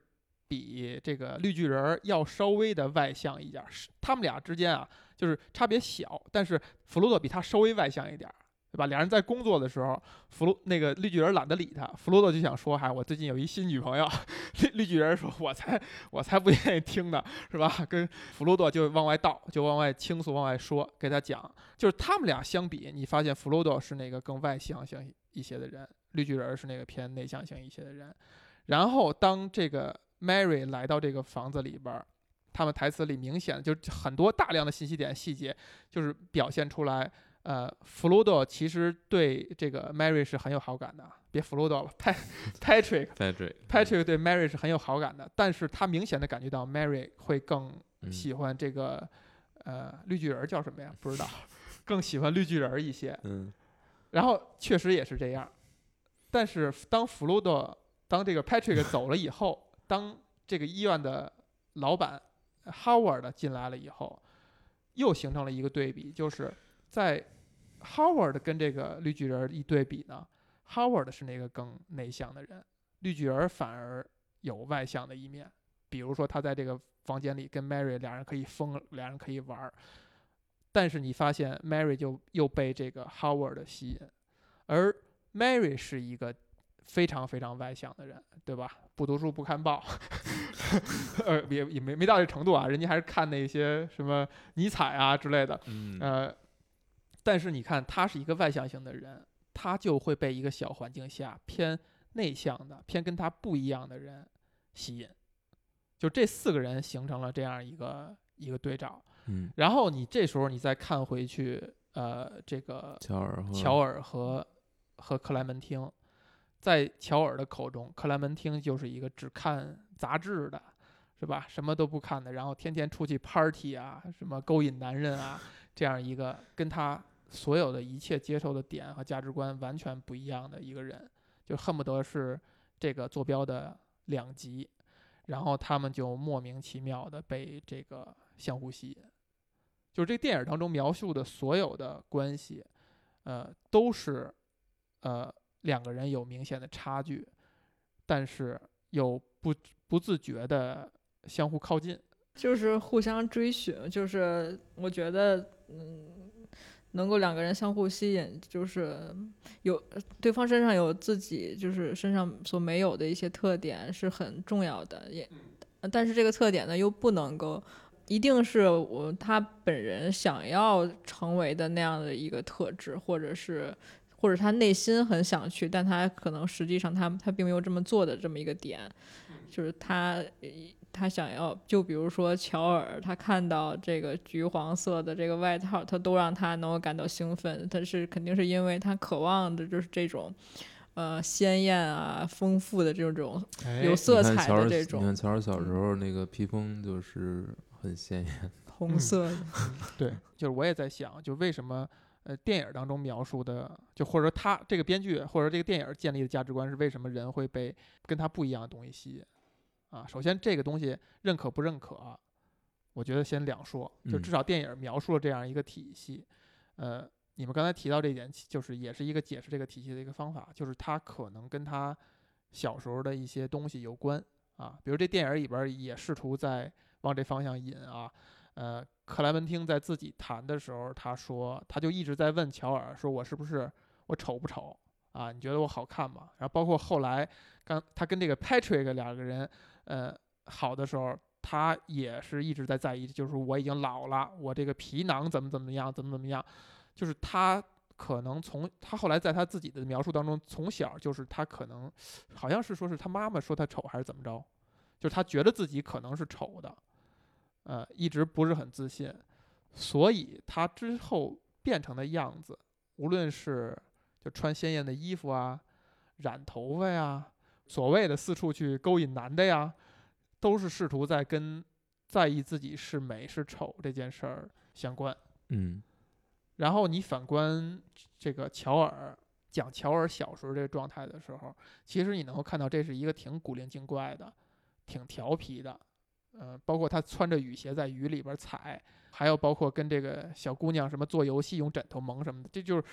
比这个绿巨人要稍微的外向一点儿。是他们俩之间啊，就是差别小，但是弗罗多比他稍微外向一点儿，对吧？俩人在工作的时候，弗洛那个绿巨人懒得理他，弗罗多就想说，哈，我最近有一新女朋友。(laughs) 绿绿巨人说，我才我才不愿意听呢，是吧？跟弗罗多就往外倒，就往外倾诉，往外说，给他讲。就是他们俩相比，你发现弗罗多是那个更外向型一些的人，绿巨人是那个偏内向型一些的人。然后当这个 Mary 来到这个房子里边，他们台词里明显就很多大量的信息点细节，就是表现出来。呃，弗罗多其实对这个 Mary 是很有好感的，别弗罗多了，Pat (laughs) Patrick，Patrick Patrick 对 Mary 是很有好感的，但是他明显的感觉到 Mary 会更嗯喜欢这个呃绿巨人儿叫什么呀？不知道，(laughs) 更喜欢绿巨人儿一些。嗯然后确实也是这样，但是当弗鲁多当这个 Patrick (laughs) 走了以后，当这个医院的老板 Howard 进来了以后，又形成了一个对比，就是在 Howard 跟这个绿巨人一对比呢，Howard 是那个更内向的人，绿巨人反而有外向的一面，比如说他在这个房间里跟 Mary 俩人可以疯，俩人可以玩儿。但是你发现 Mary 就又被这个 Howard 吸引，而 Mary 是一个非常非常外向的人，对吧？不读书不看报，(laughs) 呃，也也没没到这程度啊，人家还是看那些什么尼采啊之类的，嗯呃，但是你看他是一个外向型的人，他就会被一个小环境下偏内向的、偏跟他不一样的人吸引，就这四个人形成了这样一个一个对照。嗯，然后你这时候你再看回去，呃，这个乔尔和乔尔和和克莱门汀，在乔尔的口中，克莱门汀就是一个只看杂志的，是吧？什么都不看的，然后天天出去 party 啊，什么勾引男人啊，这样一个跟他所有的一切接受的点和价值观完全不一样的一个人，就恨不得是这个坐标的两极，然后他们就莫名其妙的被这个相互吸引。就是这电影当中描述的所有的关系，呃，都是呃两个人有明显的差距，但是又不不自觉的相互靠近。就是互相追寻，就是我觉得，嗯，能够两个人相互吸引，就是有对方身上有自己就是身上所没有的一些特点是很重要的，也，但是这个特点呢又不能够一定是我他本人想要成为的那样的一个特质，或者是或者他内心很想去，但他可能实际上他他并没有这么做的这么一个点，就是他他想要，就比如说乔尔，他看到这个橘黄色的这个外套，他都让他能够感到兴奋，他是肯定是因为他渴望的就是这种。呃，鲜艳啊，丰富的这种有哎色彩的这种你看乔尔小时候那个披风就是很鲜艳，(laughs) 红色的，(laughs) 对，就是我也在想，就为什么呃电影当中描述的，就或者说他这个编剧或者这个电影建立的价值观是为什么人会被跟他不一样的东西吸引啊？首先这个东西认可不认可啊、我觉得先两说，就嗯至少电影描述了这样一个体系，呃。你们刚才提到这一点，就是也是一个解释这个体系的一个方法，就是他可能跟他小时候的一些东西有关啊，比如这电影里边也试图在往这方向引啊，呃，克莱门汀在自己谈的时候，他说，他就一直在问乔尔，说我是不是我丑不丑啊？你觉得我好看吗？然后包括后来刚他跟这个 Patrick 两个人，呃，好的时候，他也是一直在在意，就是我已经老了，我这个皮囊怎么怎么样，怎么怎么样，就是他可能从他后来在他自己的描述当中，从小就是他可能好像是说是他妈妈说他丑还是怎么着，就是他觉得自己可能是丑的。呃，一直不是很自信，所以他之后变成的样子，无论是就穿鲜艳的衣服啊，染头发呀，所谓的四处去勾引男的呀，都是试图在跟在意自己是美是丑这件事儿相关。嗯然后你反观这个乔尔讲乔尔小时候这个状态的时候，其实你能够看到这是一个挺古灵精怪的，挺调皮的，呃，包括他穿着雨鞋在雨里边踩，还有包括跟这个小姑娘什么做游戏用枕头蒙什么的，这就是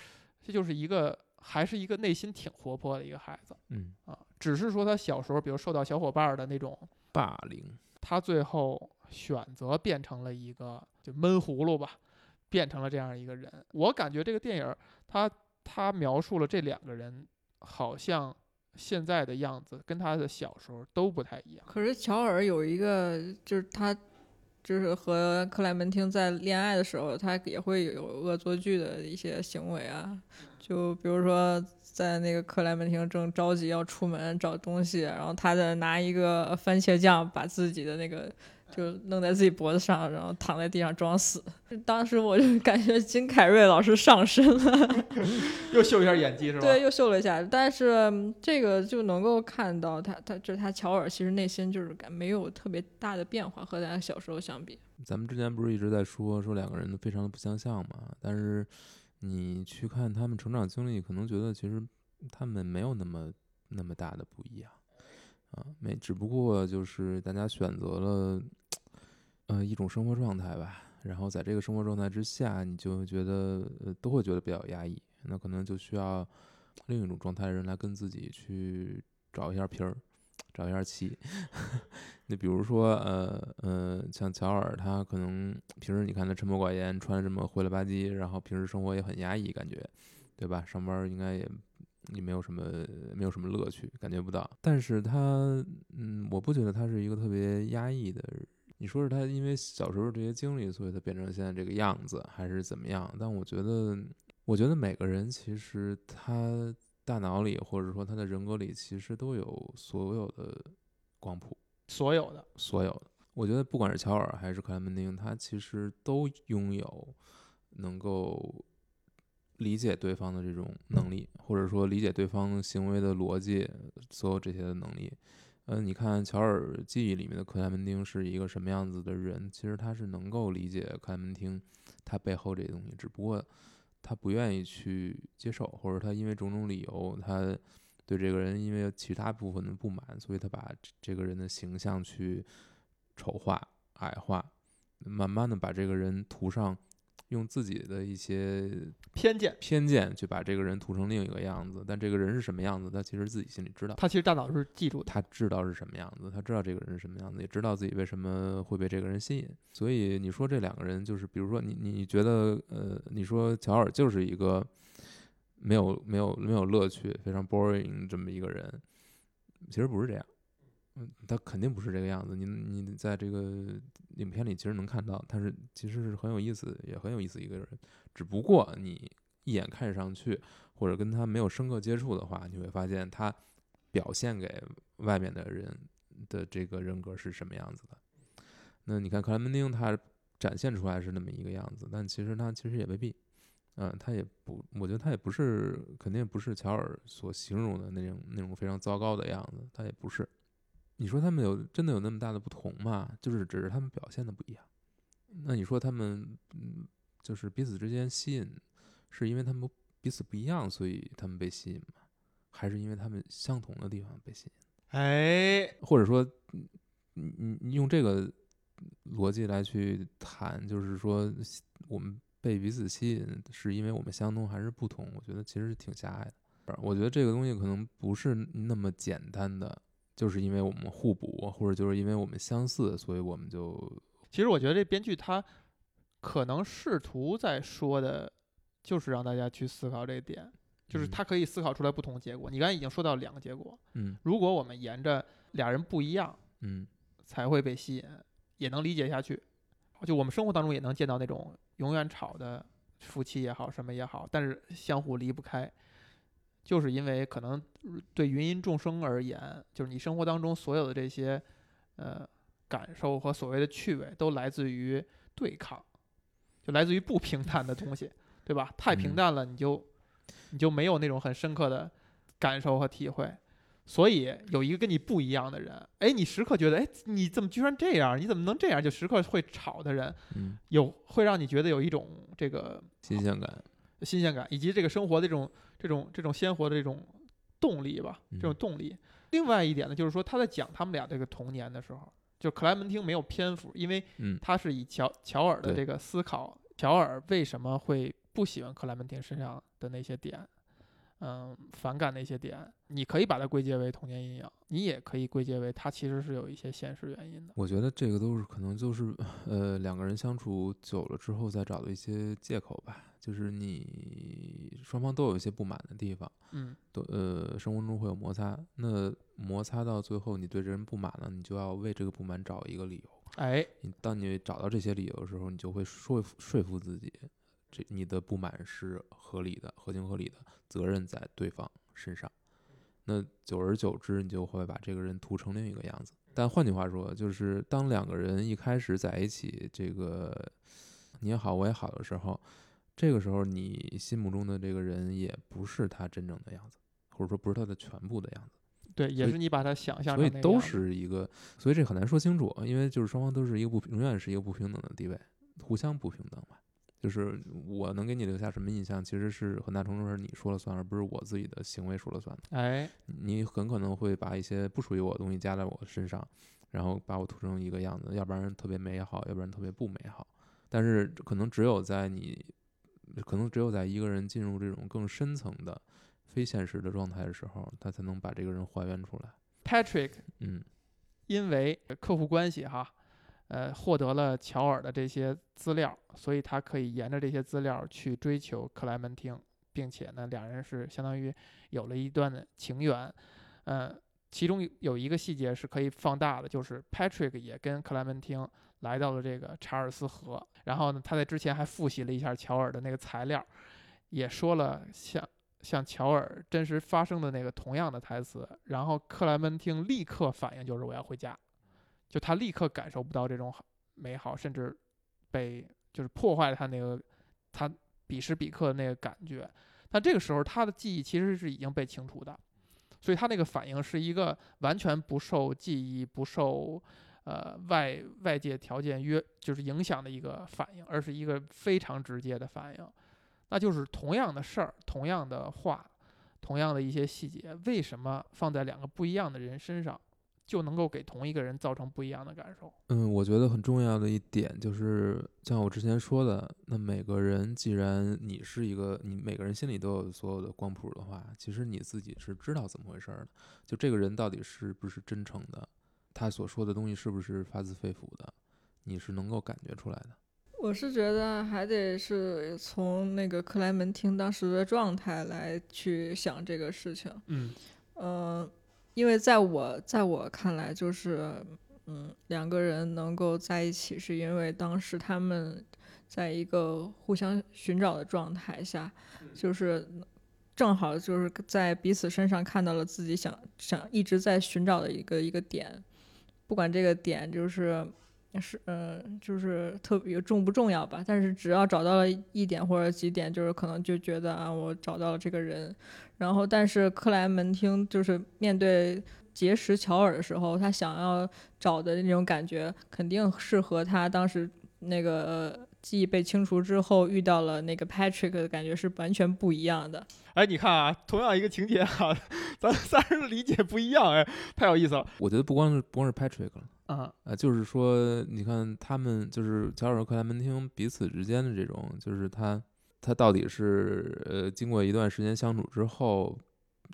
这就是一个还是一个内心挺活泼的一个孩子嗯，啊，只是说他小时候比如受到小伙伴的那种霸凌，他最后选择变成了一个就闷葫芦吧，变成了这样一个人。我感觉这个电影儿，他他描述了这两个人，好像现在的样子跟他的小时候都不太一样。可是乔尔有一个，就是他，就是和克莱门汀在恋爱的时候，他也会有恶作剧的一些行为啊，就比如说在那个克莱门汀正着急要出门找东西，然后他在拿一个番茄酱把自己的那个就弄在自己脖子上，然后躺在地上装死。当时我就感觉金凯瑞老师上身了，(laughs) 又秀一下演技是吧？对，又秀了一下。但是嗯这个就能够看到他，他就是他乔尔其实内心就是感没有特别大的变化，和咱小时候相比。咱们之前不是一直在说说两个人都非常的不相像嘛？但是你去看他们成长经历，可能觉得其实他们没有那么那么大的不一样啊，没，只不过就是大家选择了呃一种生活状态吧，然后在这个生活状态之下，你就觉得都会觉得比较压抑，那可能就需要另一种状态的人来跟自己去找一下皮儿。找一下气，(laughs) 那比如说，呃呃，像乔尔，他可能平时你看他沉默寡言，穿的这么灰了吧唧，然后平时生活也很压抑，感觉，对吧？上班应该也也没有什么没有什么乐趣，感觉不到。但是他，嗯，我不觉得他是一个特别压抑的。你说是他因为小时候这些经历，所以他变成现在这个样子，还是怎么样？但我觉得，我觉得每个人其实他。大脑里，或者说他的人格里，其实都有所有的光谱，所有的，所有的。我觉得不管是乔尔还是克莱门汀，他其实都拥有能够理解对方的这种能力，或者说理解对方行为的逻辑，所有这些的能力。嗯，你看乔尔记忆里面的克莱门汀是一个什么样子的人？其实他是能够理解克莱门汀他背后这些东西，只不过。他不愿意去接受，或者他因为种种理由，他对这个人因为其他部分的不满，所以他把这个人的形象去丑化、矮化，慢慢的把这个人涂上。用自己的一些偏见偏见去把这个人涂成另一个样子，但这个人是什么样子，他其实自己心里知道。他其实大脑是记住的，他知道是什么样子，他知道这个人是什么样子，也知道自己为什么会被这个人吸引。所以你说这两个人就是，比如说你你觉得呃，你说乔尔就是一个没有没有没有乐趣、非常 boring 这么一个人，其实不是这样。嗯，他肯定不是这个样子。你你在这个影片里其实能看到，他是其实是很有意思，也很有意思一个人。只不过你一眼看上去，或者跟他没有深刻接触的话，你会发现他表现给外面的人的这个人格是什么样子的。那你看克莱门汀，他展现出来是那么一个样子，但其实他其实也未必。嗯，他也不，我觉得他也不是，肯定不是乔尔所形容的那种那种非常糟糕的样子，他也不是。你说他们有真的有那么大的不同吗？就是只是他们表现的不一样。那你说他们嗯，就是彼此之间吸引，是因为他们彼此不一样，所以他们被吸引吗？还是因为他们相同的地方被吸引？哎，或者说，你你用这个逻辑来去谈，就是说我们被彼此吸引，是因为我们相同还是不同？我觉得其实是挺狭隘的。我觉得这个东西可能不是那么简单的。就是因为我们互补，或者就是因为我们相似，所以我们就……其实我觉得这编剧他可能试图在说的，就是让大家去思考这一点，就是他可以思考出来不同结果。你刚才已经说到两个结果，嗯，如果我们沿着俩人不一样，嗯，才会被吸引，也能理解下去。就我们生活当中也能见到那种永远吵的夫妻也好，什么也好，但是相互离不开。就是因为可能对芸芸众生而言，就是你生活当中所有的这些，呃，感受和所谓的趣味，都来自于对抗，就来自于不平淡的东西，对吧？太平淡了，你就你就没有那种很深刻的感受和体会。所以有一个跟你不一样的人，哎，你时刻觉得，哎，你怎么居然这样？你怎么能这样？就时刻会吵的人，有会让你觉得有一种这个新鲜感。新鲜感以及这个生活的这种这种这种鲜活的这种动力吧，这种动力。另外一点呢，就是说他在讲他们俩这个童年的时候，就克莱门汀没有篇幅，因为他是以乔乔尔的这个思考，乔尔为什么会不喜欢克莱门汀身上的那些点。嗯，反感的一些点，你可以把它归结为童年阴影，你也可以归结为它其实是有一些现实原因的。我觉得这个都是可能就是呃两个人相处久了之后再找的一些借口吧，就是你双方都有一些不满的地方，嗯，都呃生活中会有摩擦，那摩擦到最后你对这人不满了，你就要为这个不满找一个理由。哎，你当你找到这些理由的时候，你就会说服说服自己。这你的不满是合理的、合情合理的，责任在对方身上。那久而久之，你就会把这个人涂成另一个样子。但换句话说，就是当两个人一开始在一起，这个你也好我也好的时候，这个时候你心目中的这个人也不是他真正的样子，或者说不是他的全部的样子。对，也是你把他想象所以都是一个，所以这很难说清楚，因为就是双方都是一个不永远是一个不平等的地位，互相不平等嘛。就是我能给你留下什么印象，其实是很大程度上是你说了算，而不是我自己的行为说了算的。哎，你很可能会把一些不属于我的东西加在我身上，然后把我涂成一个样子，要不然特别美好，要不然特别不美好。但是可能只有在你，可能只有在一个人进入这种更深层的非现实的状态的时候，他才能把这个人还原出来。Patrick 嗯因为客户关系哈，呃，获得了乔尔的这些资料，所以他可以沿着这些资料去追求克莱门汀，并且呢，两人是相当于有了一段的情缘。呃，其中有有一个细节是可以放大的，就是 Patrick 也跟克莱门汀来到了这个查尔斯河，然后呢，他在之前还复习了一下乔尔的那个材料，也说了像像乔尔真实发生的那个同样的台词，然后克莱门汀立刻反应就是我要回家，就他立刻感受不到这种好美好，甚至被就是破坏了他那个他彼时彼刻的那个感觉。但这个时候他的记忆其实是已经被清除的，所以他那个反应是一个完全不受记忆、不受呃外外界条件约就是影响的一个反应，而是一个非常直接的反应。那就是同样的事儿，同样的话，同样的一些细节，为什么放在两个不一样的人身上，就能够给同一个人造成不一样的感受？嗯，我觉得很重要的一点就是，像我之前说的，那每个人既然你是一个，你每个人心里都有所有的光谱的话，其实你自己是知道怎么回事儿的。就这个人到底是不是真诚的，他所说的东西是不是发自肺腑的，你是能够感觉出来的。我是觉得还得是从那个克莱门汀当时的状态来去想这个事情。嗯嗯，因为在我在我看来，就是嗯，两个人能够在一起，是因为当时他们在一个互相寻找的状态下，就是正好就是在彼此身上看到了自己想想一直在寻找的一个一个点，不管这个点就是。是，呃，就是特别重不重要吧？但是只要找到了一点或者几点，就是可能就觉得啊，我找到了这个人，然后，但是克莱门汀就是面对结识乔尔的时候，他想要找的那种感觉，肯定是和他当时那个、呃记忆被清除之后遇到了那个 Patrick 的感觉是完全不一样的。哎，你看啊，同样一个情节啊，咱仨人的理解不一样，哎，太有意思了。我觉得不光是不光是 Patrick 了。啊、啊，就是说，你看他们就是乔尔和克莱门汀彼此之间的这种，就是他他到底是呃经过一段时间相处之后，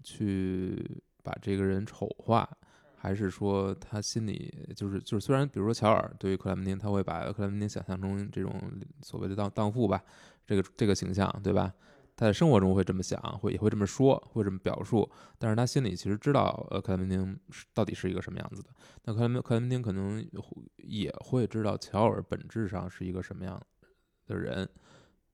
去把这个人丑化，还是说他心里就是就是虽然比如说乔尔对于克莱门汀，他会把克莱门汀想象成这种所谓的荡荡妇吧，这个这个形象，对吧？他在生活中会这么想，会也会这么说，会这么表述，但是他心里其实知道，呃，克莱门汀是到底是一个什么样子的。那克莱门克莱门汀可能也会知道乔尔本质上是一个什么样的人，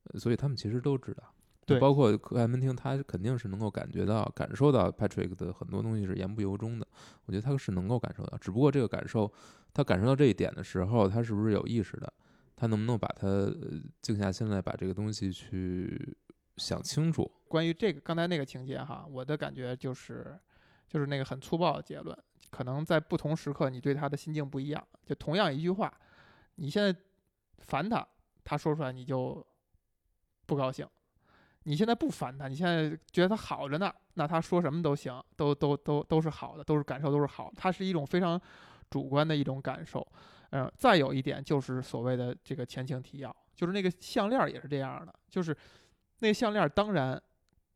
呃所以他们其实都知道。对包括克莱门汀，他肯定是能够感觉到、感受到 Patrick 的很多东西是言不由衷的。我觉得他是能够感受到，只不过这个感受，他感受到这一点的时候，他是不是有意识的？他能不能把他呃静下心来，把这个东西去想清楚？关于这个刚才那个情节哈，我的感觉就是，就是那个很粗暴的结论，可能在不同时刻你对他的心境不一样。就同样一句话，你现在烦他，他说出来你就不高兴；你现在不烦他，你现在觉得他好着呢，那他说什么都行，都都都都是好的，都是感受都是好的。它是一种非常主观的一种感受。嗯，再有一点就是所谓的这个前情提要，就是那个项链也是这样的，就是那个项链儿，当然，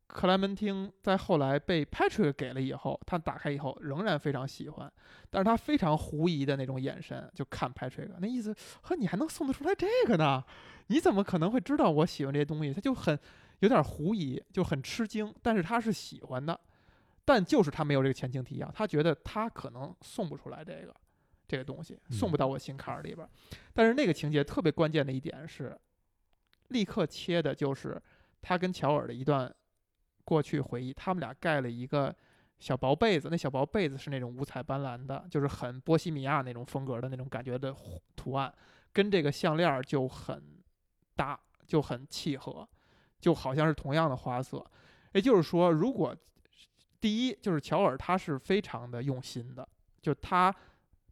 克莱门汀在后来被 Patrick 给了以后，他打开以后仍然非常喜欢，但是他非常狐疑的那种眼神就看 Patrick，那意思呵，你还能送得出来这个呢？你怎么可能会知道我喜欢这些东西？他就很有点狐疑，就很吃惊，但是他是喜欢的，但就是他没有这个前情提要，他觉得他可能送不出来这个这个东西，送不到我心坎儿里边儿。但是那个情节特别关键的一点是，立刻切的就是他跟乔尔的一段过去回忆，他们俩盖了一个小薄被子，那小薄被子是那种五彩斑斓的，就是很波西米亚那种风格的那种感觉的图案，跟这个项链就很搭，就很契合，就好像是同样的花色。也就是说，如果第一就是乔尔他是非常的用心的，就他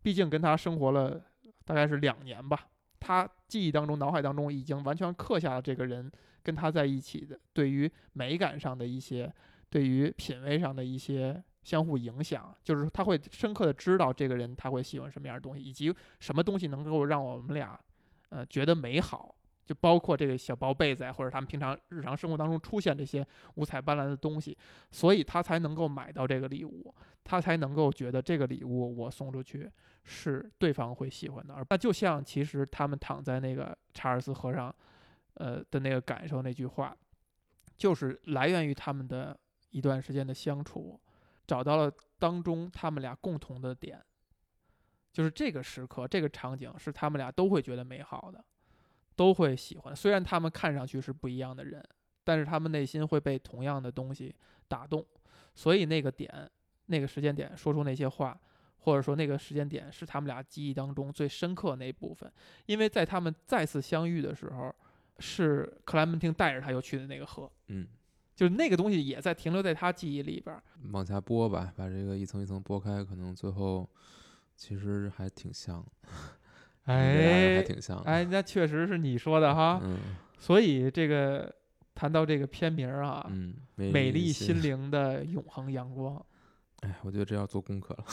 毕竟跟他生活了大概是两年吧，他记忆当中、脑海当中已经完全刻下了这个人跟他在一起的对于美感上的一些。对于品味上的一些相互影响，就是他会深刻的知道这个人他会喜欢什么样的东西，以及什么东西能够让我们俩，呃，觉得美好，就包括这个小薄被子，或者他们平常日常生活当中出现这些五彩斑斓的东西，所以他才能够买到这个礼物，他才能够觉得这个礼物我送出去是对方会喜欢的，而那就像其实他们躺在那个查尔斯河上，呃的那个感受那句话，就是来源于他们的。一段时间的相处，找到了当中他们俩共同的点，就是这个时刻、这个场景是他们俩都会觉得美好的，都会喜欢。虽然他们看上去是不一样的人，但是他们内心会被同样的东西打动。所以那个点、那个时间点说出那些话，或者说那个时间点是他们俩记忆当中最深刻那一部分。因为在他们再次相遇的时候，是克莱门汀带着他又去的那个河。嗯。就是那个东西也在停留在他记忆里边儿，往下剥吧，把这个一层一层剥开，可能最后其实还挺像，(laughs) 哎，还挺像，哎，那确实是你说的哈，嗯，所以这个谈到这个片名啊，嗯，美丽心灵的永恒阳光。哎，我觉得这要做功课了。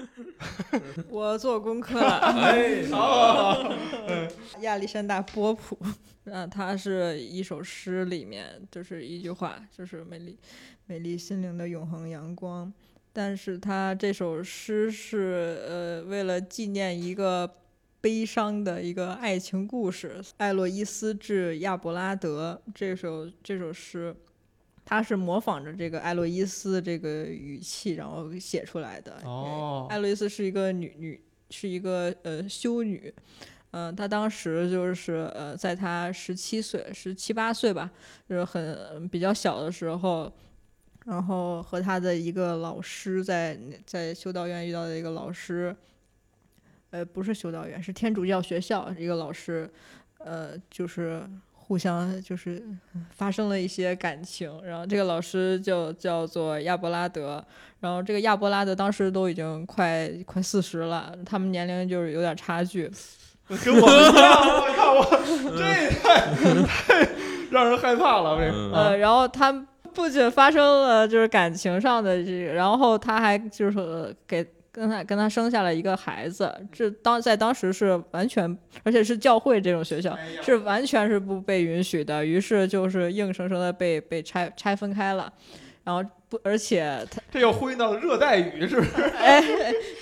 (laughs) 我做功课了。哎，(laughs) 好。(laughs) 亚历山大波普，那他是一首诗，里面就是一句话，就是美丽、美丽心灵的永恒阳光。但是他这首诗是呃，为了纪念一个悲伤的一个爱情故事，《艾洛伊斯致亚伯拉德》这首这首诗。他是模仿着这个艾洛伊斯这个语气，然后写出来的。哦，艾洛伊斯是一个女女，是一个呃修女。嗯，她当时就是呃，在她十七岁、十七八岁吧，就是很比较小的时候，然后和她的一个老师在在修道院遇到的一个老师，呃，不是修道院，是天主教学校一个老师，呃，就是。互相就是发生了一些感情，然后这个老师就叫做亚伯拉德，然后这个亚伯拉德当时都已经快快四十了，他们年龄就是有点差距，跟我们一样，(laughs) 我靠我，(laughs) 这太太让人害怕了，这呃，然后他不仅发生了就是感情上的这个，然后他还就是给。跟他跟他生下了一个孩子，这当在当时是完全，而且是教会这种学校是完全是不被允许的，于是就是硬生生的被被拆拆分开了，然后不，而且他这又呼应到热带雨是不是？(laughs) 哎，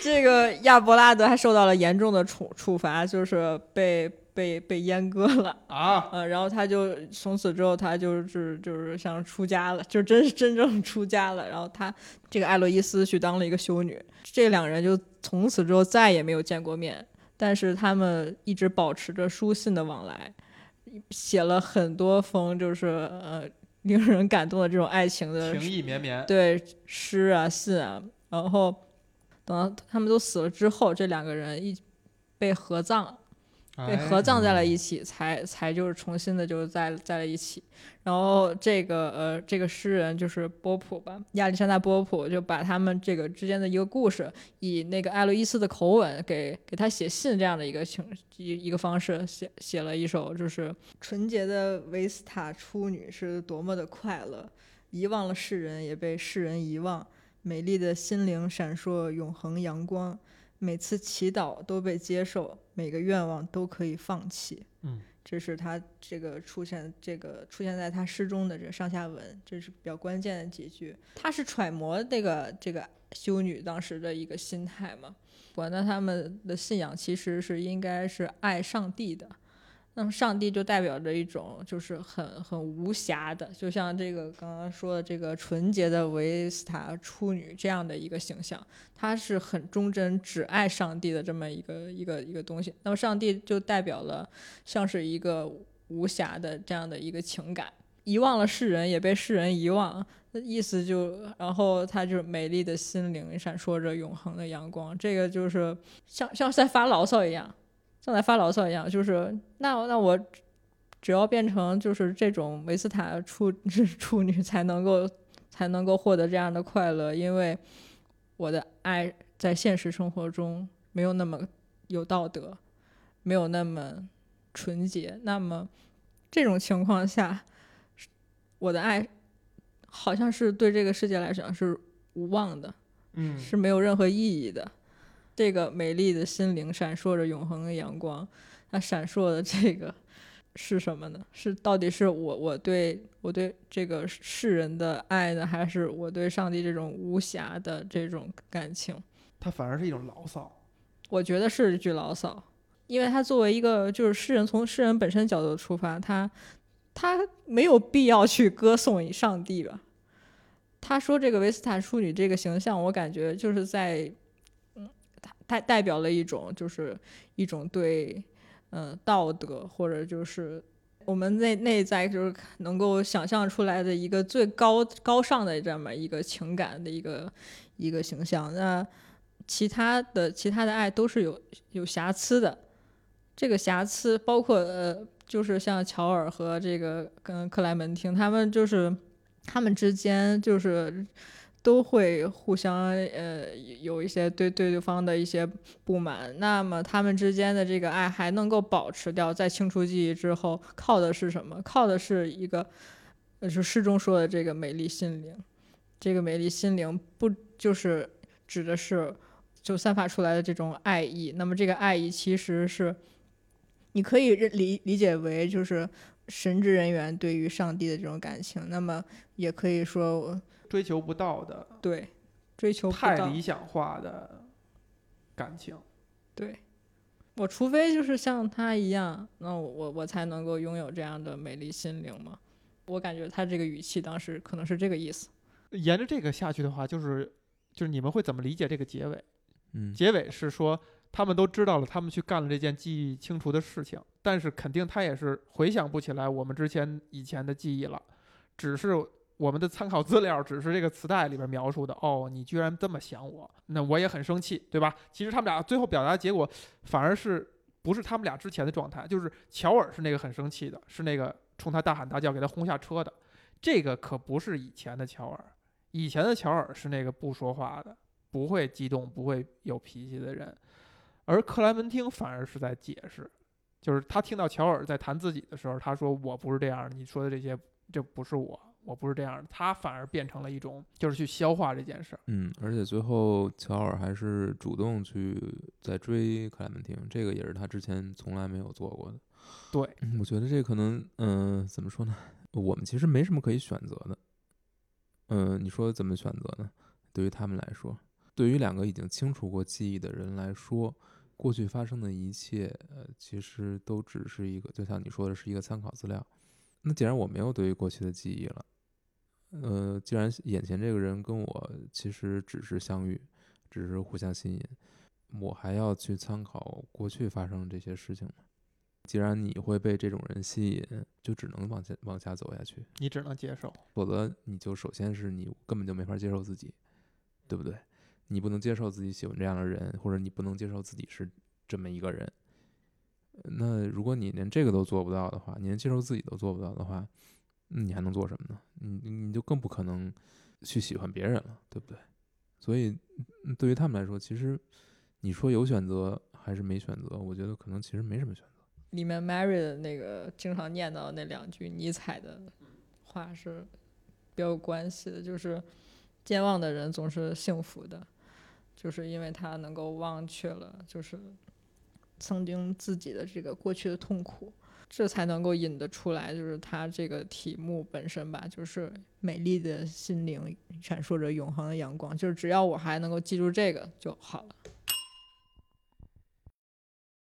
这个亚伯拉德还受到了严重的处处罚，就是被。被被阉割了 (laughs) 啊，呃，然后他就从此之后，他就是就是像出家了，就真真正出家了。然后他这个艾洛伊斯去当了一个修女，这两人就从此之后再也没有见过面，但是他们一直保持着书信的往来，写了很多封就是呃令人感动的这种爱情的情意绵绵，对诗啊信啊。然后等到他们都死了之后，这两个人一被合葬。被合葬在了一起，才才就是重新的，就是在在了一起。然后这个呃，这个诗人就是波普吧，亚历山大波普，就把他们这个之间的一个故事，以那个艾洛伊斯的口吻给给他写信这样的一个情一一个方式写写了一首，就是纯洁的维斯塔处女是多么的快乐，遗忘了世人，也被世人遗忘，美丽的心灵闪烁永恒阳光。每次祈祷都被接受，每个愿望都可以放弃。嗯，这是他这个出现，这个出现在他诗中的这个上下文，这是比较关键的几句。他是揣摩那个这个修女当时的一个心态嘛？我那他们的信仰其实是应该是爱上帝的。那么上帝就代表着一种就是很很无瑕的，就像这个刚刚说的这个纯洁的维斯塔处女这样的一个形象，她是很忠贞，只爱上帝的这么一个一个一个东西。那么上帝就代表了像是一个无瑕的这样的一个情感，遗忘了世人，也被世人遗忘。意思就，然后他就美丽的心灵闪烁着永恒的阳光，这个就是像像在发牢骚一样，像在发牢骚一样，就是那那我只要变成就是这种维斯塔处 (laughs) 处女才能够才能够获得这样的快乐，因为我的爱在现实生活中没有那么有道德，没有那么纯洁，那么这种情况下，我的爱。好像是对这个世界来讲是无望的，嗯，是没有任何意义的。这个美丽的心灵闪烁着永恒的阳光，它闪烁的这个是什么呢？是到底是我我对我对这个世人的爱呢，还是我对上帝这种无暇的这种感情？它反而是一种牢骚。我觉得是一句牢骚，因为它作为一个就是诗人，从诗人本身角度出发，他。他没有必要去歌颂上帝吧？他说这个维斯塔处女这个形象，我感觉就是在，嗯，代代表了一种就是一种对，嗯，道德或者就是我们内内在就是能够想象出来的一个最高高尚的这么一个情感的一个一个形象。那其他的其他的爱都是有有瑕疵的，这个瑕疵包括呃。就是像乔尔和这个跟克莱门汀，他们就是他们之间就是都会互相呃有一些对对对方的一些不满，那么他们之间的这个爱还能够保持掉，在清除记忆之后，靠的是什么？靠的是一个，就是诗中说的这个美丽心灵。这个美丽心灵不就是指的是就散发出来的这种爱意？那么这个爱意其实是。你可以理理解为就是神职人员对于上帝的这种感情，那么也可以说追求不到的，对，追求太理想化的感情，对，我除非就是像他一样，那我我才能够拥有这样的美丽心灵嘛？我感觉他这个语气当时可能是这个意思。沿着这个下去的话，就是就是你们会怎么理解这个结尾？嗯，结尾是说。他们都知道了，他们去干了这件记忆清除的事情，但是肯定他也是回想不起来我们之前以前的记忆了，只是我们的参考资料只是这个磁带里边描述的。哦，你居然这么想我，那我也很生气，对吧？其实他们俩最后表达结果反而是不是他们俩之前的状态，就是乔尔是那个很生气的，是那个冲他大喊大叫给他轰下车的，这个可不是以前的乔尔，以前的乔尔是那个不说话的，不会激动，不会有脾气的人。而克莱门汀反而是在解释，就是他听到乔尔在谈自己的时候，他说：“我不是这样，你说的这些，这不是我，我不是这样的。”他反而变成了一种，就是去消化这件事。嗯，而且最后乔尔还是主动去在追克莱门汀，这个也是他之前从来没有做过的。对，我觉得这可能，嗯，怎么说呢？我们其实没什么可以选择的。嗯，你说怎么选择呢？对于他们来说，对于两个已经清除过记忆的人来说。过去发生的一切，呃，其实都只是一个，就像你说的，是一个参考资料。那既然我没有对于过去的记忆了，呃，既然眼前这个人跟我其实只是相遇，只是互相吸引，我还要去参考过去发生这些事情吗？既然你会被这种人吸引，就只能往前往下走下去，你只能接受，否则你就首先是你根本就没法接受自己，对不对？你不能接受自己喜欢这样的人，或者你不能接受自己是这么一个人。那如果你连这个都做不到的话，你连接受自己都做不到的话，那你还能做什么呢？你你就更不可能去喜欢别人了，对不对？所以对于他们来说，其实你说有选择还是没选择，我觉得可能其实没什么选择。里面 Mary 的那个经常念叨那两句尼采的话是比较有关系的，就是健忘的人总是幸福的。就是因为他能够忘却了，就是曾经自己的这个过去的痛苦，这才能够引得出来，就是它这个题目本身吧，就是美丽的心灵闪烁着永恒的阳光，就是只要我还能够记住这个就好了。